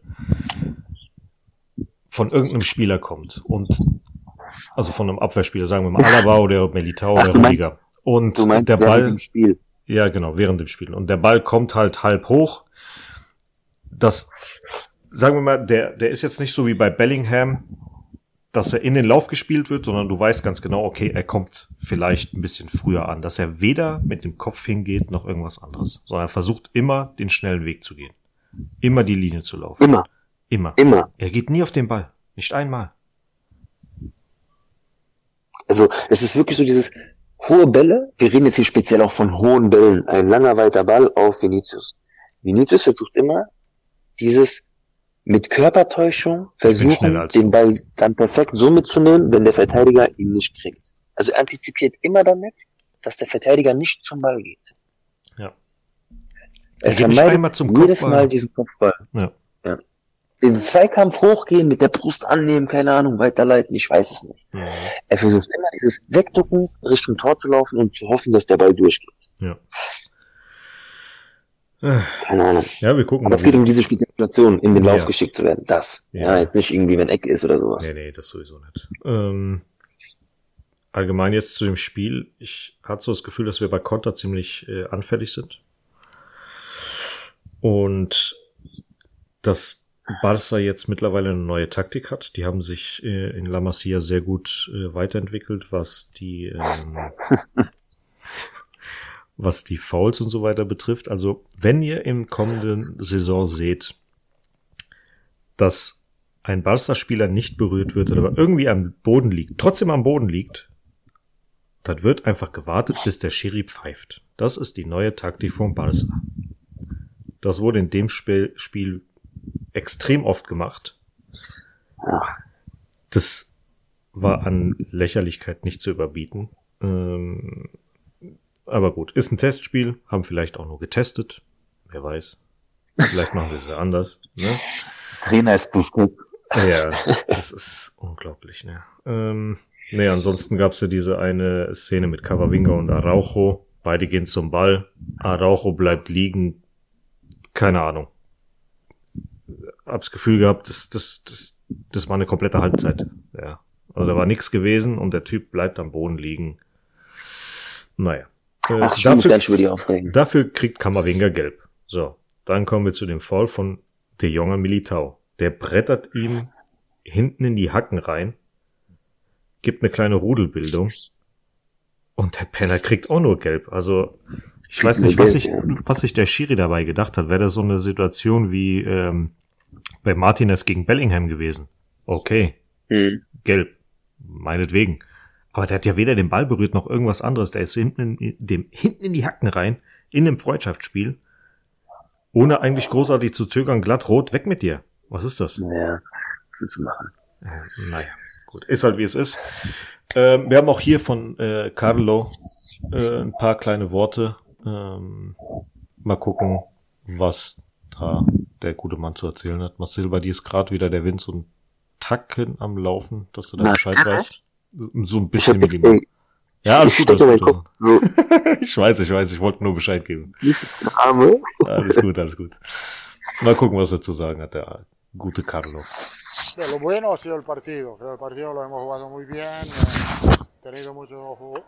von irgendeinem Spieler kommt und also von einem Abwehrspieler, sagen wir mal Alaba oder Melitao Ach, oder Rudiger. Und meinst der Ball. Ja genau, während dem Spiel. Und der Ball kommt halt halb hoch. Das, sagen wir mal, der, der ist jetzt nicht so wie bei Bellingham, dass er in den Lauf gespielt wird, sondern du weißt ganz genau, okay, er kommt vielleicht ein bisschen früher an, dass er weder mit dem Kopf hingeht noch irgendwas anderes, sondern er versucht immer den schnellen Weg zu gehen. Immer die Linie zu laufen. Immer, Immer. immer. Er geht nie auf den Ball. Nicht einmal. Also es ist wirklich so dieses hohe Bälle. Wir reden jetzt hier speziell auch von hohen Bällen. Ein langer weiter Ball auf Vinicius. Vinicius versucht immer dieses mit Körpertäuschung versuchen, den Ball dann perfekt so mitzunehmen, wenn der Verteidiger ihn nicht kriegt. Also er antizipiert immer damit, dass der Verteidiger nicht zum Ball geht. Ja. Er Er vermeidet jedes Kopfball. Mal diesen Kopfball. Ja. Den Zweikampf hochgehen, mit der Brust annehmen, keine Ahnung, weiterleiten, ich weiß es nicht. Mhm. Er versucht immer dieses Wegducken, Richtung Tor zu laufen und zu hoffen, dass der Ball durchgeht. Ja. Äh, Keine Ahnung. Ja, wir gucken Aber es geht um diese spezielle Situation, in den Ja. Lauf geschickt zu werden. Das. Ja. Ja, jetzt nicht irgendwie, wenn Ecke ist oder sowas. Nee, nee, das sowieso nicht. Ähm, allgemein jetzt zu dem Spiel. Ich hatte so das Gefühl, dass wir bei Konter ziemlich äh, anfällig sind. Und dass Barca jetzt mittlerweile eine neue Taktik hat. Die haben sich äh, in La Masia sehr gut äh, weiterentwickelt, was die ähm, was die Fouls und so weiter betrifft. Also wenn ihr im kommenden Saison seht, dass ein Barca-Spieler nicht berührt wird oder irgendwie am Boden liegt, trotzdem am Boden liegt, dann wird einfach gewartet, bis der Schiri pfeift. Das ist die neue Taktik von Barca. Das wurde in dem Spiel, Spiel extrem oft gemacht. Ach, Das war an Lächerlichkeit nicht zu überbieten. Ähm, aber gut, ist ein Testspiel, haben vielleicht auch nur getestet. Wer weiß. Vielleicht machen wir es ja anders. Ne? Trainer ist Busquets. Ja, das ist unglaublich, ne? Ähm, nee, ansonsten gab's ja diese eine Szene mit Cavavinga und Araujo. Beide gehen zum Ball. Araujo bleibt liegen. Keine Ahnung. Hab's Gefühl gehabt, das, das, das, das war eine komplette Halbzeit. Ja. Also da war nichts gewesen und der Typ bleibt am Boden liegen. Naja. Äh, Ach, ich mich ganz über die aufregen. Dafür kriegt Kammerwinger gelb. So, dann kommen wir zu dem Foul von De Jong an Militao. Der brettert ihm hinten in die Hacken rein, gibt eine kleine Rudelbildung und der Penner kriegt auch nur gelb. Also ich weiß nicht, was sich, was sich der Schiri dabei gedacht hat. Wäre das so eine Situation wie ähm, bei Martinez gegen Bellingham gewesen? Okay, Hm. gelb, meinetwegen. Aber der hat ja weder den Ball berührt noch irgendwas anderes. Der ist hinten in, dem, hinten in die Hacken rein, in einem Freundschaftsspiel, ohne eigentlich großartig zu zögern, glatt rot, weg mit dir. Was ist das? Ja, willst du machen? Äh, naja, gut, ist halt wie es ist. Ähm, wir haben auch hier von äh, Carlo äh, ein paar kleine Worte. Ähm, mal gucken, was da der gute Mann zu erzählen hat. Marcel, bei dir ist gerade wieder der Wind so ein Tacken am Laufen, dass du da Na, Bescheid weißt. So ein Ich bisschen minimal. Ja, alles ich gut, alles gut. Kopf so Ich weiß, ich weiß, ich wollte nur Bescheid geben. Arme. Alles gut, alles gut. Mal gucken, was er zu sagen hat, der gute Carlo. Lo bueno ha sido el partido, creo el partido lo hemos jugado muy bien. eh, tenido muchas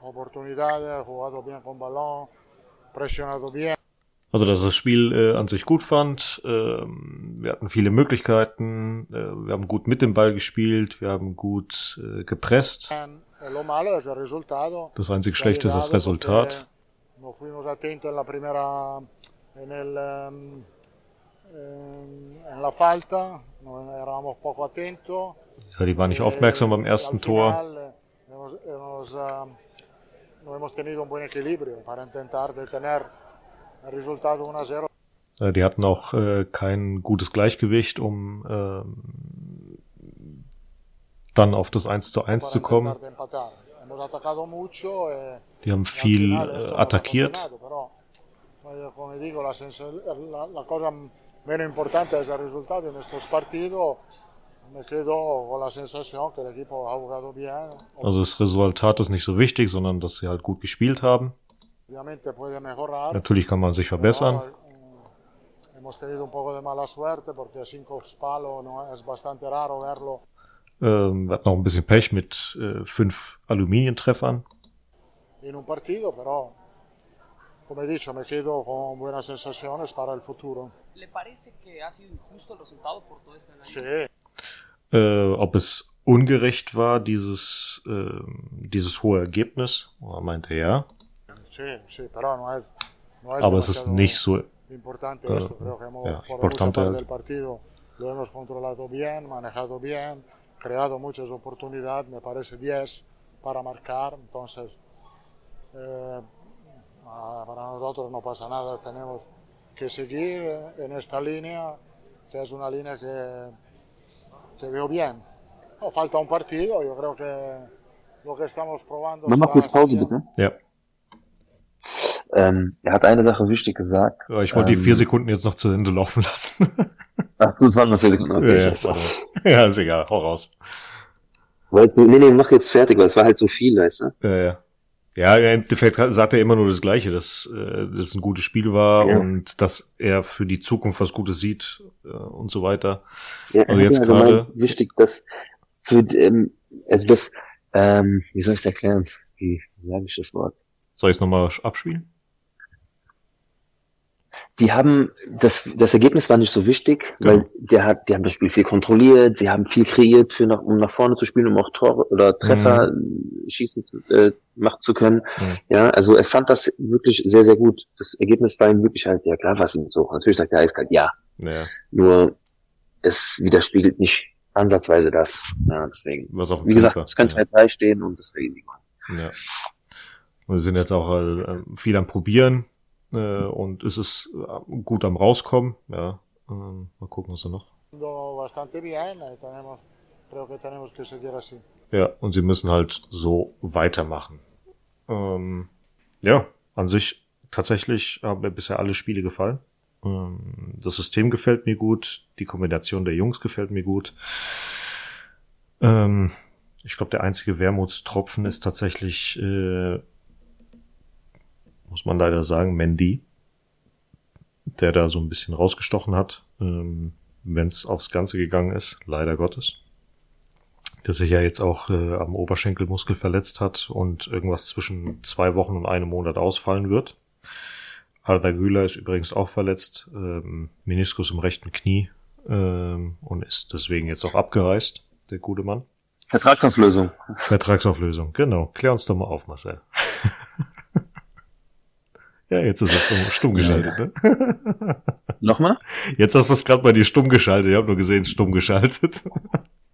oportunidades, jugado bien con balón, presionado bien. Also, dass das Spiel äh, an sich gut fand. Ähm, wir hatten viele Möglichkeiten. Äh, wir haben gut mit dem Ball gespielt. Wir haben gut äh, gepresst. Das einzige Schlechte ist das Resultat. Ja, die waren nicht aufmerksam beim ersten Tor. No hemos tenido un buen equilibrio para intentar detener 1-0. Die hatten auch äh, kein gutes Gleichgewicht, um äh, dann auf das 1 zu 1 zu kommen. Die haben viel äh, attackiert. meno importante es el resultado en estos partidos. Me quedo con la sensación que el equipo ha jugado bien. Also das Resultat ist nicht so wichtig, sondern dass sie halt gut gespielt haben. Natürlich kann man sich verbessern. Verlo. Ähm, wir hatten noch ein bisschen Pech mit äh, fünf Aluminientreffern. In un partido, pero come dicho, me quedo con buenas sensaciones para el futuro. ¿Le parece que ha sido injusto el resultado por todo este análisis? Sí. Äh, ob es ungerecht war, dieses, äh, dieses hohe Ergebnis? Er meinte ja. Sí, sí, pero no es, no es Aber es ist nicht so importante äh, esto. Creo que hemos, ja, por mucha importante. parte del partido lo hemos controlado bien, manejado bien, creado muchas oportunidades, me parece 10 para marcar. Entonces, eh, ah, para nosotros no pasa nada, tenemos que seguir en esta línea, que es una línea que, que veo bien. No, falta un partido, yo creo que lo que estamos probando. Está Pause, bien. bitte. Ja. Ähm, er hat eine Sache wichtig gesagt. Aber Ich wollte die Ähm, vier Sekunden jetzt noch zu Ende laufen lassen. Ach so, es waren nur vier Sekunden. Okay, ja, warte. ja, ist egal, hau raus. Weil so, nee, nee, mach jetzt fertig, weil es war halt so viel, weißt du? Ja, ja. Ja, im Endeffekt sagt er immer nur das Gleiche, dass äh, das ein gutes Spiel war Ja. und dass er für die Zukunft was Gutes sieht äh, und so weiter. Ja, Also jetzt ja gerade- wichtig, dass für, ähm, also das, ähm, wie soll ich es erklären? Wie sage ich das Wort? Soll ich es nochmal abspielen? Die haben, das, das Ergebnis war nicht so wichtig, Genau. weil der hat, die haben das Spiel viel kontrolliert, sie haben viel kreiert, für nach, um nach vorne zu spielen, um auch Tore oder Treffer schießen zu- äh, machen zu können. Mhm. Ja, also er fand das wirklich sehr, sehr gut. Das Ergebnis war ihm wirklich halt, ja klar, was ihm so. Natürlich sagt er eiskalt ja. Ja, Nur es widerspiegelt nicht ansatzweise das. Ja, deswegen. was dem Wie gesagt, es kann ja. 2-3 stehen und deswegen. Ja. Und wir sind jetzt auch äh, viel am Probieren äh, und es ist äh, gut am Rauskommen. Ja, ähm, mal gucken, was da noch. Ja, und sie müssen halt so weitermachen. Ähm, ja, an sich tatsächlich haben mir bisher alle Spiele gefallen. Ähm, das System gefällt mir gut, die Kombination der Jungs gefällt mir gut. Ähm, ich glaube, der einzige Wermutstropfen ist tatsächlich, äh, muss man leider sagen, Mendy, der da so ein bisschen rausgestochen hat, ähm, wenn es aufs Ganze gegangen ist, leider Gottes der sich ja jetzt auch äh, am Oberschenkelmuskel verletzt hat und irgendwas zwischen zwei Wochen und einem Monat ausfallen wird. Arda Güler ist übrigens auch verletzt, ähm, Meniskus im rechten Knie ähm, und ist deswegen jetzt auch abgereist, der gute Mann. Vertragsauflösung. Vertragsauflösung, genau. Klär uns doch mal auf, Marcel. ja, jetzt ist es stumm, geschaltet, ne? Nochmal? Jetzt hast du es gerade bei dir stumm geschaltet. Ich habe nur gesehen, stumm geschaltet.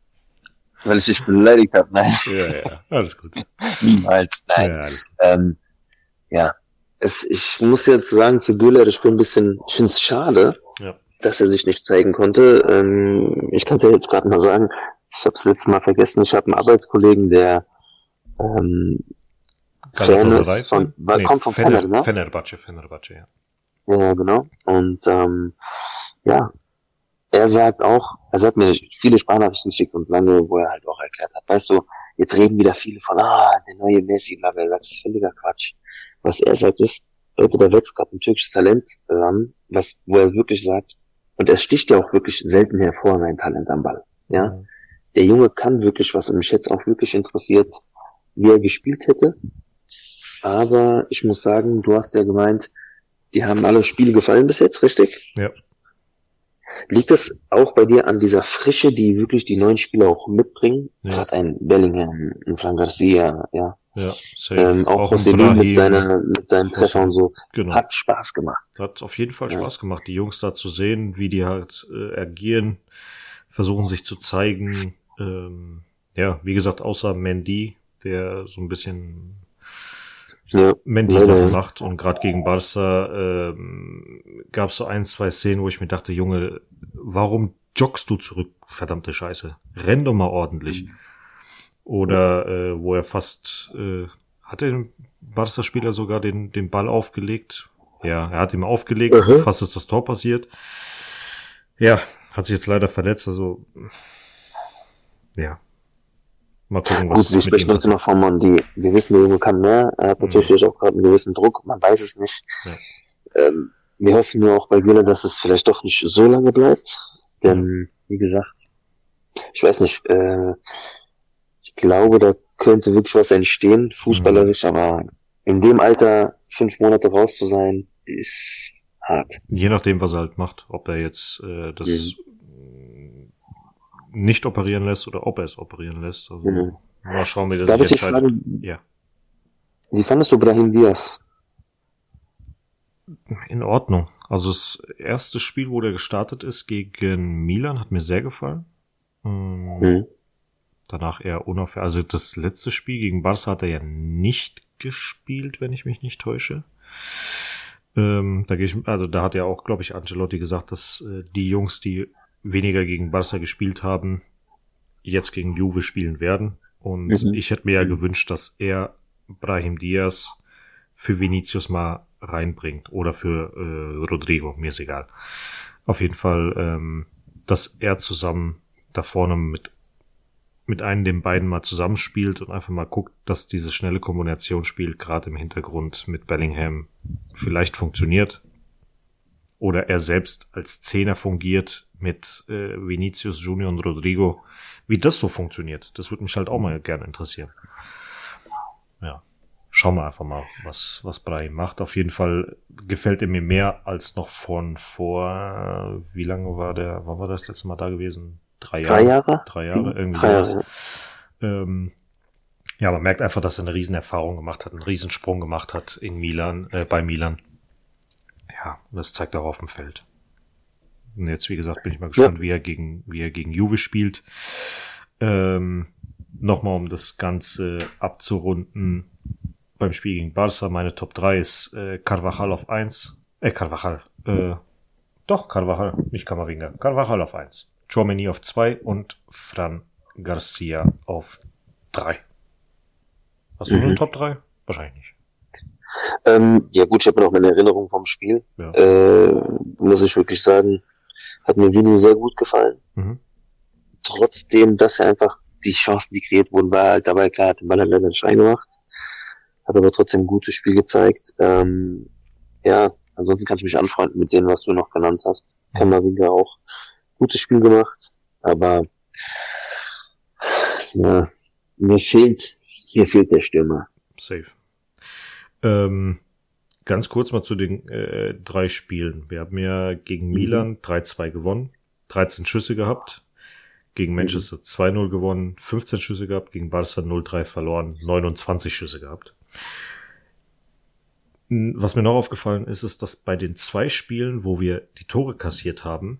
Weil ich dich beleidigt habe. Nein, ja, ja, alles gut. niemals. Nein. Ja, alles gut. Ähm, ja. Es, ich muss jetzt sagen, zu Güler, das Spiel ein bisschen, ich finde es schade, Ja. dass er sich nicht zeigen konnte. Ähm, ich kann es ja jetzt gerade mal sagen, ich habe es letztes Mal vergessen, ich habe einen Arbeitskollegen, der ähm, Ist von, war, kommt von Fener, ne? Fenerbahce, Fenerbahce, ja. Ja, genau. Und ähm, ja, er sagt auch, also er hat mir viele Sprachnachrichten geschickt und lange, wo er halt auch erklärt hat, weißt du, jetzt reden wieder viele von, ah, der neue Messi, bla, bla, bla, das ist völliger Quatsch. Was er sagt ist, Leute, da wächst gerade ein türkisches Talent ran, was, wo er wirklich sagt, und er sticht ja auch wirklich selten hervor, sein Talent am Ball. Ja, Mhm. der Junge kann wirklich was und mich jetzt auch wirklich interessiert, wie er gespielt hätte. Aber ich muss sagen, du hast ja gemeint, die haben alle Spiele gefallen bis jetzt, richtig? Ja. Liegt das auch bei dir an dieser Frische, die wirklich die neuen Spieler auch mitbringen? Ja. Gerade ein Bellingham, ein Fran Garcia, ja. Ja, safe. Ähm, auch José mit, seiner, mit seinen Treffer und so. Genau. Hat Spaß gemacht. Hat auf jeden Fall Ja. Spaß gemacht, die Jungs da zu sehen, wie die halt äh, agieren, versuchen sich zu zeigen. Ähm, ja, wie gesagt, außer Mendy, der so ein bisschen Ja. Mendy-Sachen Ja, ja. macht. Und gerade gegen Barca ähm, gab es so ein, zwei Szenen, wo ich mir dachte, Junge, warum joggst du zurück? Verdammte Scheiße. Renn doch mal ordentlich. Oder äh, wo er fast, äh, hat der Barca-Spieler sogar den, den Ball aufgelegt? Ja, er hat ihn aufgelegt, Mhm. fast ist das Tor passiert. Ja, hat sich jetzt leider verletzt, also ja. Mal gucken, was Gut, wir sprechen jetzt immer von Mondi. Wir wissen, der Junge kann mehr. Er hat natürlich Mhm. auch gerade einen gewissen Druck. Man weiß es nicht. Ja. Ähm, wir hoffen nur auch bei Güler, dass es vielleicht doch nicht so lange bleibt. Denn, wie gesagt, ich weiß nicht, äh, ich glaube, da könnte wirklich was entstehen, fußballerisch, Mhm. aber in dem Alter fünf Monate raus zu sein, ist hart. Je nachdem, was er halt macht, ob er jetzt äh, das Mhm. Nicht operieren lässt oder ob er es operieren lässt. Also, Mhm. Mal schauen, wie das Darf ich sich entscheidet. fragen, Ja, wie fandest du Brahim Diaz? in Ordnung. Also das erste Spiel, wo der gestartet ist gegen Milan, hat mir sehr gefallen. Ähm, Mhm. Danach eher unauffällig. Also das letzte Spiel gegen Barca hat er ja nicht gespielt, wenn ich mich nicht täusche. Ähm, da gehe ich, also da hat ja auch, glaube ich, Ancelotti gesagt, dass äh, die Jungs, die weniger gegen Barca gespielt haben, jetzt gegen Juve spielen werden. Und Mhm. ich hätte mir ja gewünscht, dass er Brahim Diaz für Vinicius mal reinbringt oder für äh, Rodrigo, mir ist egal. Auf jeden Fall, ähm, dass er zusammen da vorne mit mit einem den beiden mal zusammenspielt und einfach mal guckt, dass dieses schnelle Kombinationsspiel gerade im Hintergrund mit Bellingham vielleicht funktioniert. Oder er selbst als Zehner fungiert mit äh, Vinicius Junior und Rodrigo. Wie das so funktioniert, das würde mich halt auch mal gerne interessieren. Ja, schauen wir einfach mal, was, was Brahim macht. Auf jeden Fall gefällt er mir mehr als noch von vor, wie lange war der, wann war das letzte Mal da gewesen? Drei Jahre? Drei Jahre? Drei Jahre, irgendwie Drei. Jahre. Ähm, ja, man merkt einfach, dass er eine Riesenerfahrung gemacht hat, einen Riesensprung gemacht hat in Milan, äh, bei Milan. Ja, das zeigt auch auf dem Feld. Und jetzt, wie gesagt, bin ich mal gespannt, wie er gegen, wie er gegen Juve spielt. Ähm, Nochmal, um das Ganze abzurunden. Beim Spiel gegen Barca, meine Top 3 ist äh, Carvajal auf 1. Äh, Carvajal. Äh, doch, Carvajal, nicht Kamavinga. Carvajal auf 1. Chouameni auf 2 und Fran Garcia auf 3. Hast du Mhm. eine Top 3? Wahrscheinlich nicht. Ähm, ja gut, ich habe noch meine Erinnerung vom Spiel. Ja. Äh, muss ich wirklich sagen, hat mir Vini sehr gut gefallen. Mhm. Trotzdem, dass er einfach die Chancen, die kreiert wurden, war halt dabei klar, hat den Ball halt leider nicht reingemacht. Hat aber trotzdem ein gutes Spiel gezeigt. Ähm, ja, ansonsten kann ich mich anfreunden mit dem, was du noch genannt hast. Kammerwinger auch gutes Spiel gemacht, aber ja, mir fehlt, mir fehlt der Stürmer. Safe. Ähm, ganz kurz mal zu den äh, drei Spielen. Wir haben ja gegen Milan 3-2 gewonnen, 13 Schüsse gehabt, gegen Manchester 2-0 gewonnen, 15 Schüsse gehabt, gegen Barca 0-3 verloren, 29 Schüsse gehabt. Was mir noch aufgefallen ist, ist, dass bei den zwei Spielen, wo wir die Tore kassiert haben,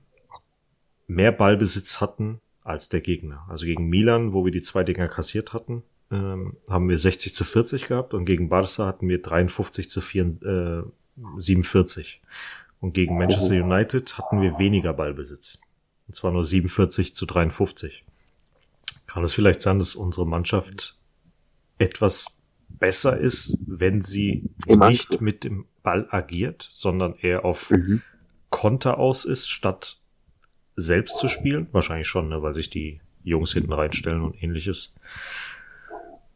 mehr Ballbesitz hatten als der Gegner. Also gegen Milan, wo wir die zwei Dinger kassiert hatten, ähm, haben wir 60 zu 40 gehabt und gegen Barca hatten wir 53 zu 4, äh, 47. Und gegen Manchester United hatten wir weniger Ballbesitz. Und zwar nur 47 zu 53. Kann es vielleicht sein, dass unsere Mannschaft etwas besser ist, wenn sie nicht mit dem Ball agiert, sondern eher auf Mhm. Konter aus ist, statt selbst zu spielen? Wahrscheinlich schon, ne, weil sich die Jungs hinten reinstellen und ähnliches.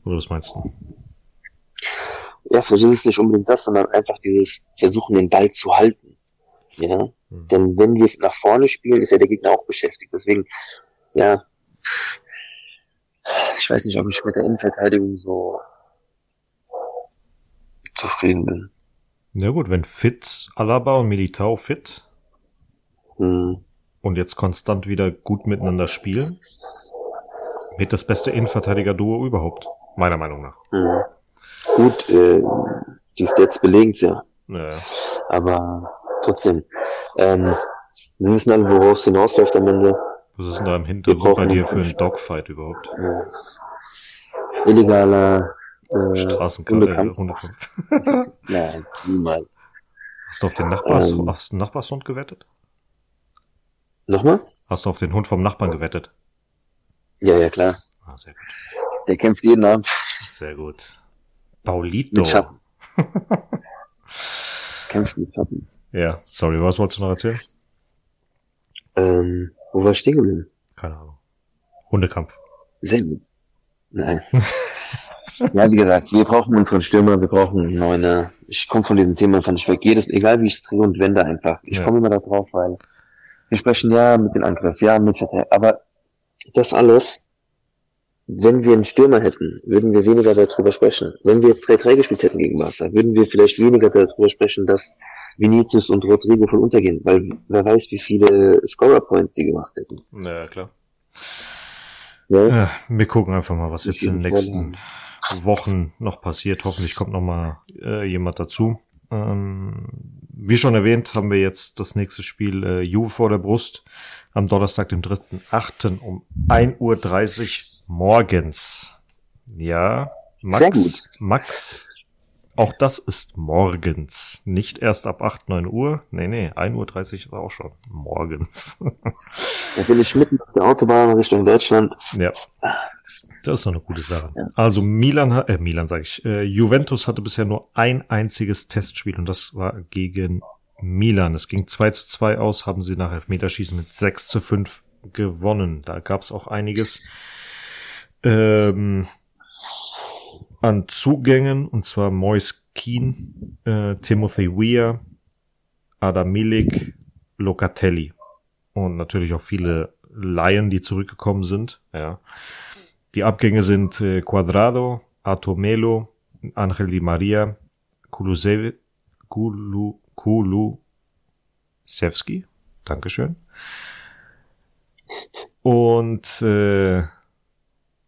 Oder was meinst du? Ja, vielleicht ist es nicht unbedingt das, sondern einfach dieses Versuchen, den Ball zu halten. Ja. Hm. Denn wenn wir nach vorne spielen, ist ja der Gegner auch beschäftigt. Deswegen, ja, ich weiß nicht, ob ich mit der Innenverteidigung so zufrieden bin. Na gut, wenn fit, Alaba und Militao fit Hm. und jetzt konstant wieder gut miteinander spielen, wird das beste Innenverteidiger-Duo überhaupt. Meiner Meinung nach. Hm. Gut, äh, die Stats belegen ja. Naja. Aber trotzdem, ähm, wir wissen alle, worauf es hinausläuft am Ende. Was ist denn da im Hintergrund bei dir für einen. Dogfight überhaupt? Äh, illegaler äh, Straßenkampf. Nein, niemals. Hast du auf den Nachbars, Ähm. hast du den Nachbarshund gewettet? Nochmal? Hast du auf den Hund vom Nachbarn gewettet? Ja, ja, klar. Ah, sehr gut. Der kämpft jeden Abend Sehr gut. Paulito. mit Schatten. Kämpft mit Schatten. Ja, sorry, was wolltest du noch erzählen? Ähm, wo war ich stehen geblieben? Keine Ahnung. Hundekampf. Sehr gut. Nein. ja, wie gesagt, wir brauchen unseren Stürmer, wir brauchen einen neuen. Ich komme von diesem Thema einfach nicht weg. Jedes, egal wie ich es drehe und wende einfach. Ich Ja. komme immer da drauf, weil wir sprechen ja mit den Angriff, ja mit Verteidigung. Aber das alles, wenn wir einen Stürmer hätten, würden wir weniger darüber sprechen. Wenn wir 3-3 gespielt hätten gegen Barca, würden wir vielleicht weniger darüber sprechen, dass Vinicius und Rodrigo voll untergehen, weil wer weiß, wie viele Scorer-Points sie gemacht hätten. Ja, klar. Ja? Ja, wir gucken einfach mal, was jetzt in den nächsten Wochen noch passiert. Hoffentlich kommt noch mal äh, jemand dazu. Ähm, wie schon erwähnt, haben wir jetzt das nächste Spiel äh, Juve vor der Brust am Donnerstag, dem 3.8. um 1.30 Uhr morgens. Ja, Max, Sehr gut. Max, auch das ist morgens. Nicht erst ab 8, 9 Uhr. Nee, nee, 1.30 Uhr ist auch schon morgens. Da bin ich mitten auf der Autobahn Richtung Deutschland. Ja. Das ist doch eine gute Sache. Also Milan, hat- äh, Milan sage ich, äh, Juventus hatte bisher nur ein einziges Testspiel und das war gegen Milan. Es ging 2 zu 2 aus, haben sie nach Elfmeterschießen mit 6 zu 5 gewonnen. Da gab es auch einiges ähm, an Zugängen, und zwar Mois Keen, äh, Timothy Weir, Adam Milik, Locatelli und natürlich auch viele Laien, die zurückgekommen sind. Ja. Die Abgänge sind äh, Quadrado, Atomelo, Angel Di Maria, Kulusevski, Kulu, Kulusevski, Dankeschön. Und äh,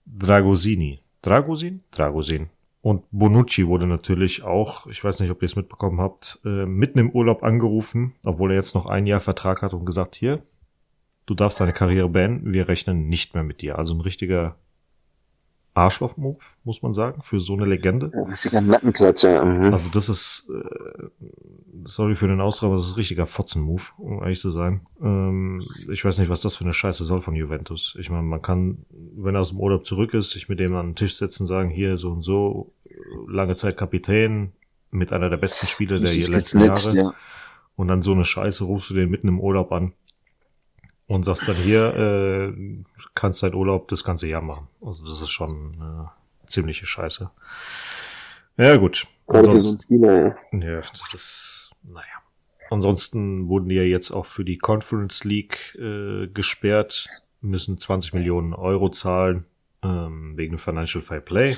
Dragosini. Dragosin? Dragosin. Und Bonucci wurde natürlich auch, ich weiß nicht, ob ihr es mitbekommen habt, äh, mitten im Urlaub angerufen, obwohl er jetzt noch ein Jahr Vertrag hat und gesagt, hier, du darfst deine Karriere beenden, wir rechnen nicht mehr mit dir. Also ein richtiger Arschloch-Move, muss man sagen, für so eine Legende. Richtiger Nackenklatscher. Mhm. Also das ist, äh, sorry für den Ausdruck, aber das ist ein richtiger Fotzen-Move, um ehrlich zu sein. Ähm, ich weiß nicht, was das für eine Scheiße soll von Juventus. Ich meine, man kann, wenn er aus dem Urlaub zurück ist, sich mit dem an den Tisch setzen und sagen, hier so und so, lange Zeit Kapitän, mit einer der besten Spieler der letzten Jahre. ja. Und dann so eine Scheiße rufst du den mitten im Urlaub an und sagst dann hier, äh, kannst dein Urlaub das ganze Jahr machen. Also das ist schon äh, ziemliche Scheiße. Ja gut. Gerade für so Ansonsten- einen Spieler, ja. ja, das ist, naja. Ansonsten wurden die ja jetzt auch für die Conference League äh, gesperrt, müssen 20 Millionen Euro zahlen ähm, wegen dem Financial Fair Play.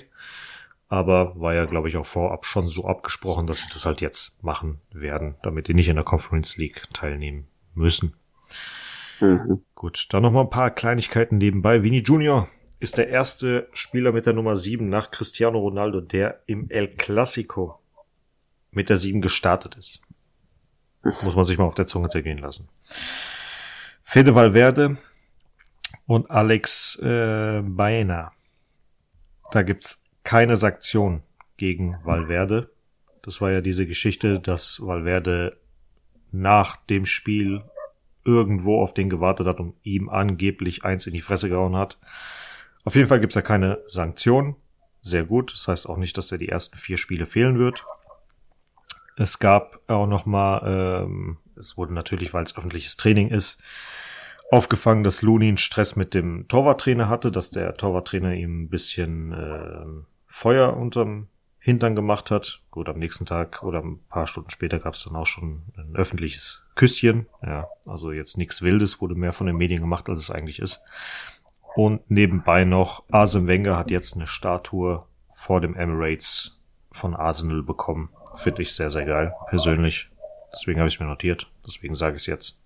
Aber war ja, glaube ich, auch vorab schon so abgesprochen, dass sie das halt jetzt machen werden, damit die nicht in der Conference League teilnehmen müssen. Mhm. Gut, dann noch mal ein paar Kleinigkeiten nebenbei. Vini Junior ist der erste Spieler mit der Nummer 7 nach Cristiano Ronaldo, der im El Clasico mit der 7 gestartet ist. Muss man sich mal auf der Zunge zergehen lassen. Fede Valverde und Alex äh, Baena. Da gibt's keine Sanktion gegen Valverde. Das war ja diese Geschichte, dass Valverde nach dem Spiel irgendwo auf den gewartet hat und ihm angeblich eins in die Fresse gehauen hat. Auf jeden Fall gibt's da keine Sanktion. Sehr gut. Das heißt auch nicht, dass er die ersten vier Spiele fehlen wird. Es gab auch noch mal, ähm, es wurde natürlich, weil es öffentliches Training ist, aufgefangen, dass Lunin Stress mit dem Torwarttrainer hatte, dass der Torwarttrainer ihm ein bisschen äh, Feuer unterm Hintern gemacht hat. Gut, am nächsten Tag oder ein paar Stunden später gab es dann auch schon ein öffentliches Küsschen. Ja, also jetzt nichts Wildes, wurde mehr von den Medien gemacht, als es eigentlich ist. Und nebenbei noch, Arsene Wenger hat jetzt eine Statue vor dem Emirates von Arsenal bekommen finde ich sehr, sehr geil, persönlich. Deswegen habe ich es mir notiert. Deswegen sage ich es jetzt.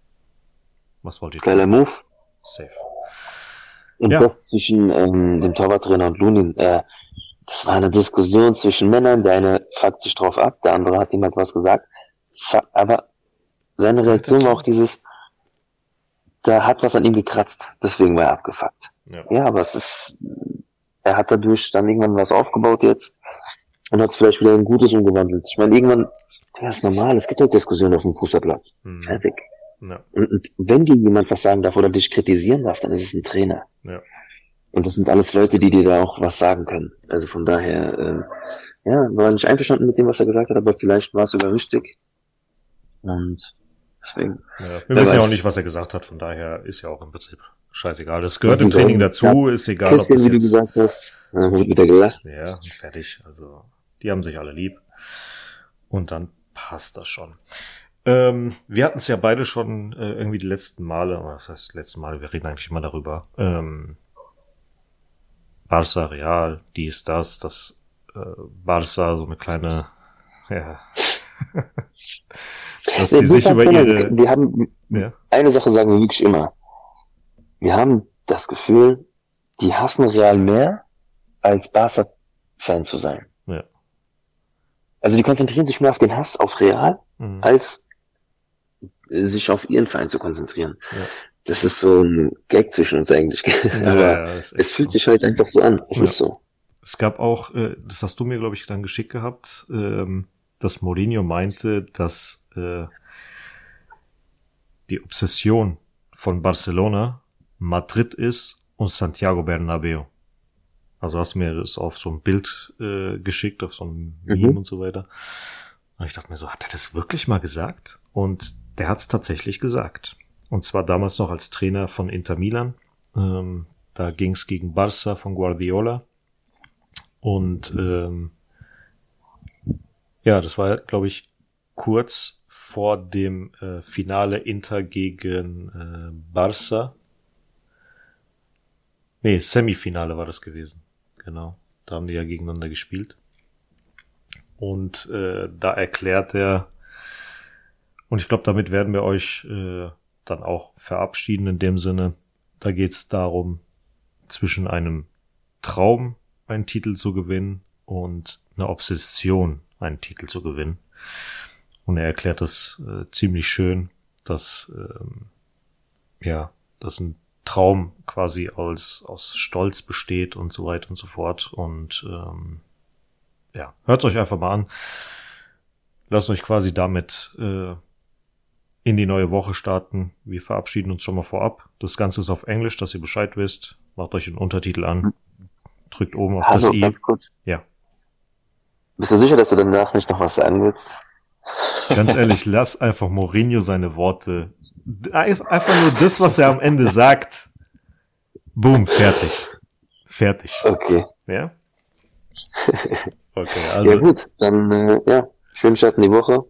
Was wollt ihr? Geiler Move. Safe. Und Ja. das zwischen ähm, dem Torwarttrainer und Lunin, äh, das war eine Diskussion zwischen Männern. Der eine fuckt sich drauf ab, der andere hat ihm halt was gesagt. Aber seine Reaktion war auch dieses, da hat was an ihm gekratzt, deswegen war er abgefuckt. Ja. Ja, aber es ist, er hat dadurch dann irgendwann was aufgebaut jetzt und hat es vielleicht wieder in Gutes umgewandelt. Ich meine, irgendwann, das ist normal, es gibt halt Diskussionen auf dem Fußballplatz. Mhm. Fertig. Ja. Und, und wenn dir jemand was sagen darf oder dich kritisieren darf, dann ist es ein Trainer. Ja. Und das sind alles Leute, die dir da auch was sagen können. Also von daher, ähm, ja, war nicht einverstanden mit dem, was er gesagt hat, aber vielleicht war es sogar richtig. Und deswegen. Ja, wir wissen ja auch nicht, was er gesagt hat, von daher ist ja auch im Prinzip scheißegal. Das gehört Das im Training dazu, ist egal, ob Christian, wie du jetzt, gesagt hast, dann wird wieder gelacht. ja, fertig. Also, die haben sich alle lieb. Und dann passt das schon. Ähm, wir hatten es ja beide schon äh, irgendwie die letzten Male, was heißt die letzten Male, wir reden eigentlich immer darüber. Ähm, Barca, Real, dies, das, das äh, Barca, so eine kleine, ja. Dass die sich wir über haben- ihre, wir haben, ja, eine Sache sagen wir wirklich immer. Wir haben das Gefühl, die hassen Real mehr, als Barca-Fan zu sein. Ja. Also die konzentrieren sich mehr auf den Hass auf Real, mhm. als äh, sich auf ihren Verein zu konzentrieren. Ja. Das ist so ein Gag zwischen uns eigentlich. Ja, Aber es fühlt so. sich halt einfach so an. Es ist so. Es gab auch, äh, das hast du mir, glaube ich, dann geschickt gehabt, ähm, dass Mourinho meinte, dass äh, die Obsession von Barcelona Madrid ist und Santiago Bernabeu. Also hast du mir das auf so ein Bild äh, geschickt, auf so ein Mhm. Meme und so weiter. Und ich dachte mir so, hat er das wirklich mal gesagt? Und der hat es tatsächlich gesagt. Und zwar damals noch als Trainer von Inter Milan. Ähm, da ging es gegen Barca von Guardiola. Und ähm, ja, das war, glaube ich, kurz vor dem äh, Finale Inter gegen äh, Barca. Nee, Semifinale war das gewesen. Genau. Da haben die ja gegeneinander gespielt. Und äh, da erklärt er, und ich glaube, damit werden wir euch äh, dann auch verabschieden in dem Sinne. Da geht es darum, zwischen einem Traum einen Titel zu gewinnen und einer Obsession einen Titel zu gewinnen. Und er erklärt das äh, ziemlich schön, dass ähm, ja, dass ein Traum quasi aus, aus Stolz besteht und so weiter und so fort. Und ähm, ja, hört euch einfach mal an. Lasst euch quasi damit äh, in die neue Woche starten. Wir verabschieden uns schon mal vorab. Das Ganze ist auf Englisch, dass ihr Bescheid wisst. Macht euch den Untertitel an. Drückt oben auf Hallo, das i. kurz. Ja. Bist du sicher, dass du danach nicht noch was sagen willst? Ganz ehrlich, lass einfach Mourinho seine Worte. Einfach nur das, was er am Ende sagt. Boom, fertig. Fertig. Okay. Ja? Okay, ja also, gut, dann äh, ja, schönen Start in die Woche.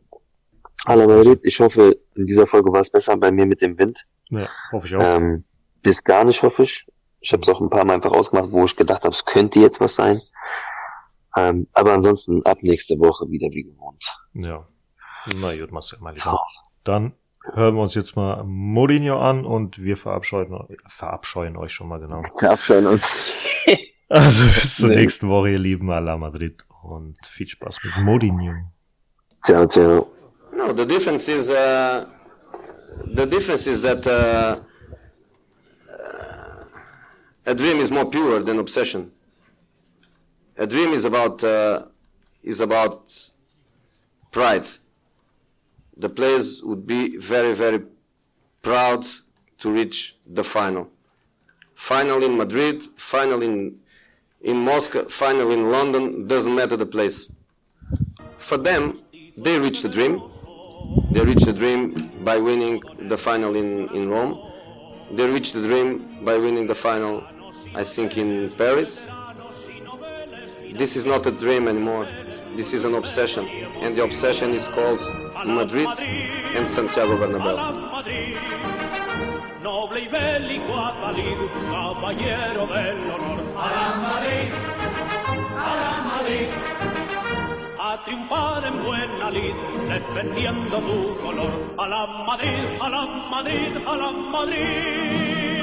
Hallo Madrid, ich hoffe, in dieser Folge war es besser bei mir mit dem Wind. ja, hoffe ich auch. Ähm, bis gar nicht, hoffe ich. Ich habe es auch ein paar Mal einfach ausgemacht, wo ich gedacht habe, es könnte jetzt was sein. Ähm, aber ansonsten ab nächste Woche wieder wie gewohnt. Ja. Na gut, Marcel, mein Lieber. Hause. Dann hören wir uns jetzt mal Mourinho an und wir verabscheuen, verabscheuen euch schon mal genau. Verabscheuen uns. Also bis zur Nee. nächsten Woche, ihr lieben Ala Madrid und viel Spaß mit Mourinho. ciao, ciao. No, the difference is uh, the difference is that uh, uh, a dream is more pure than obsession. A dream is about uh, is about pride. The players would be very very proud to reach the final. Final in Madrid, final in in Moscow, final in London. Doesn't matter the place. For them, they reached the dream. They reached the dream by winning the final in, in Rome. They reached the dream by winning the final, I think, in Paris. This is not a dream anymore. This is an obsession. And the obsession is called Madrid and Santiago Bernabéu. A triunfar en buena lid, defendiendo tu color. A la Madrid, a la Madrid, a la Madrid.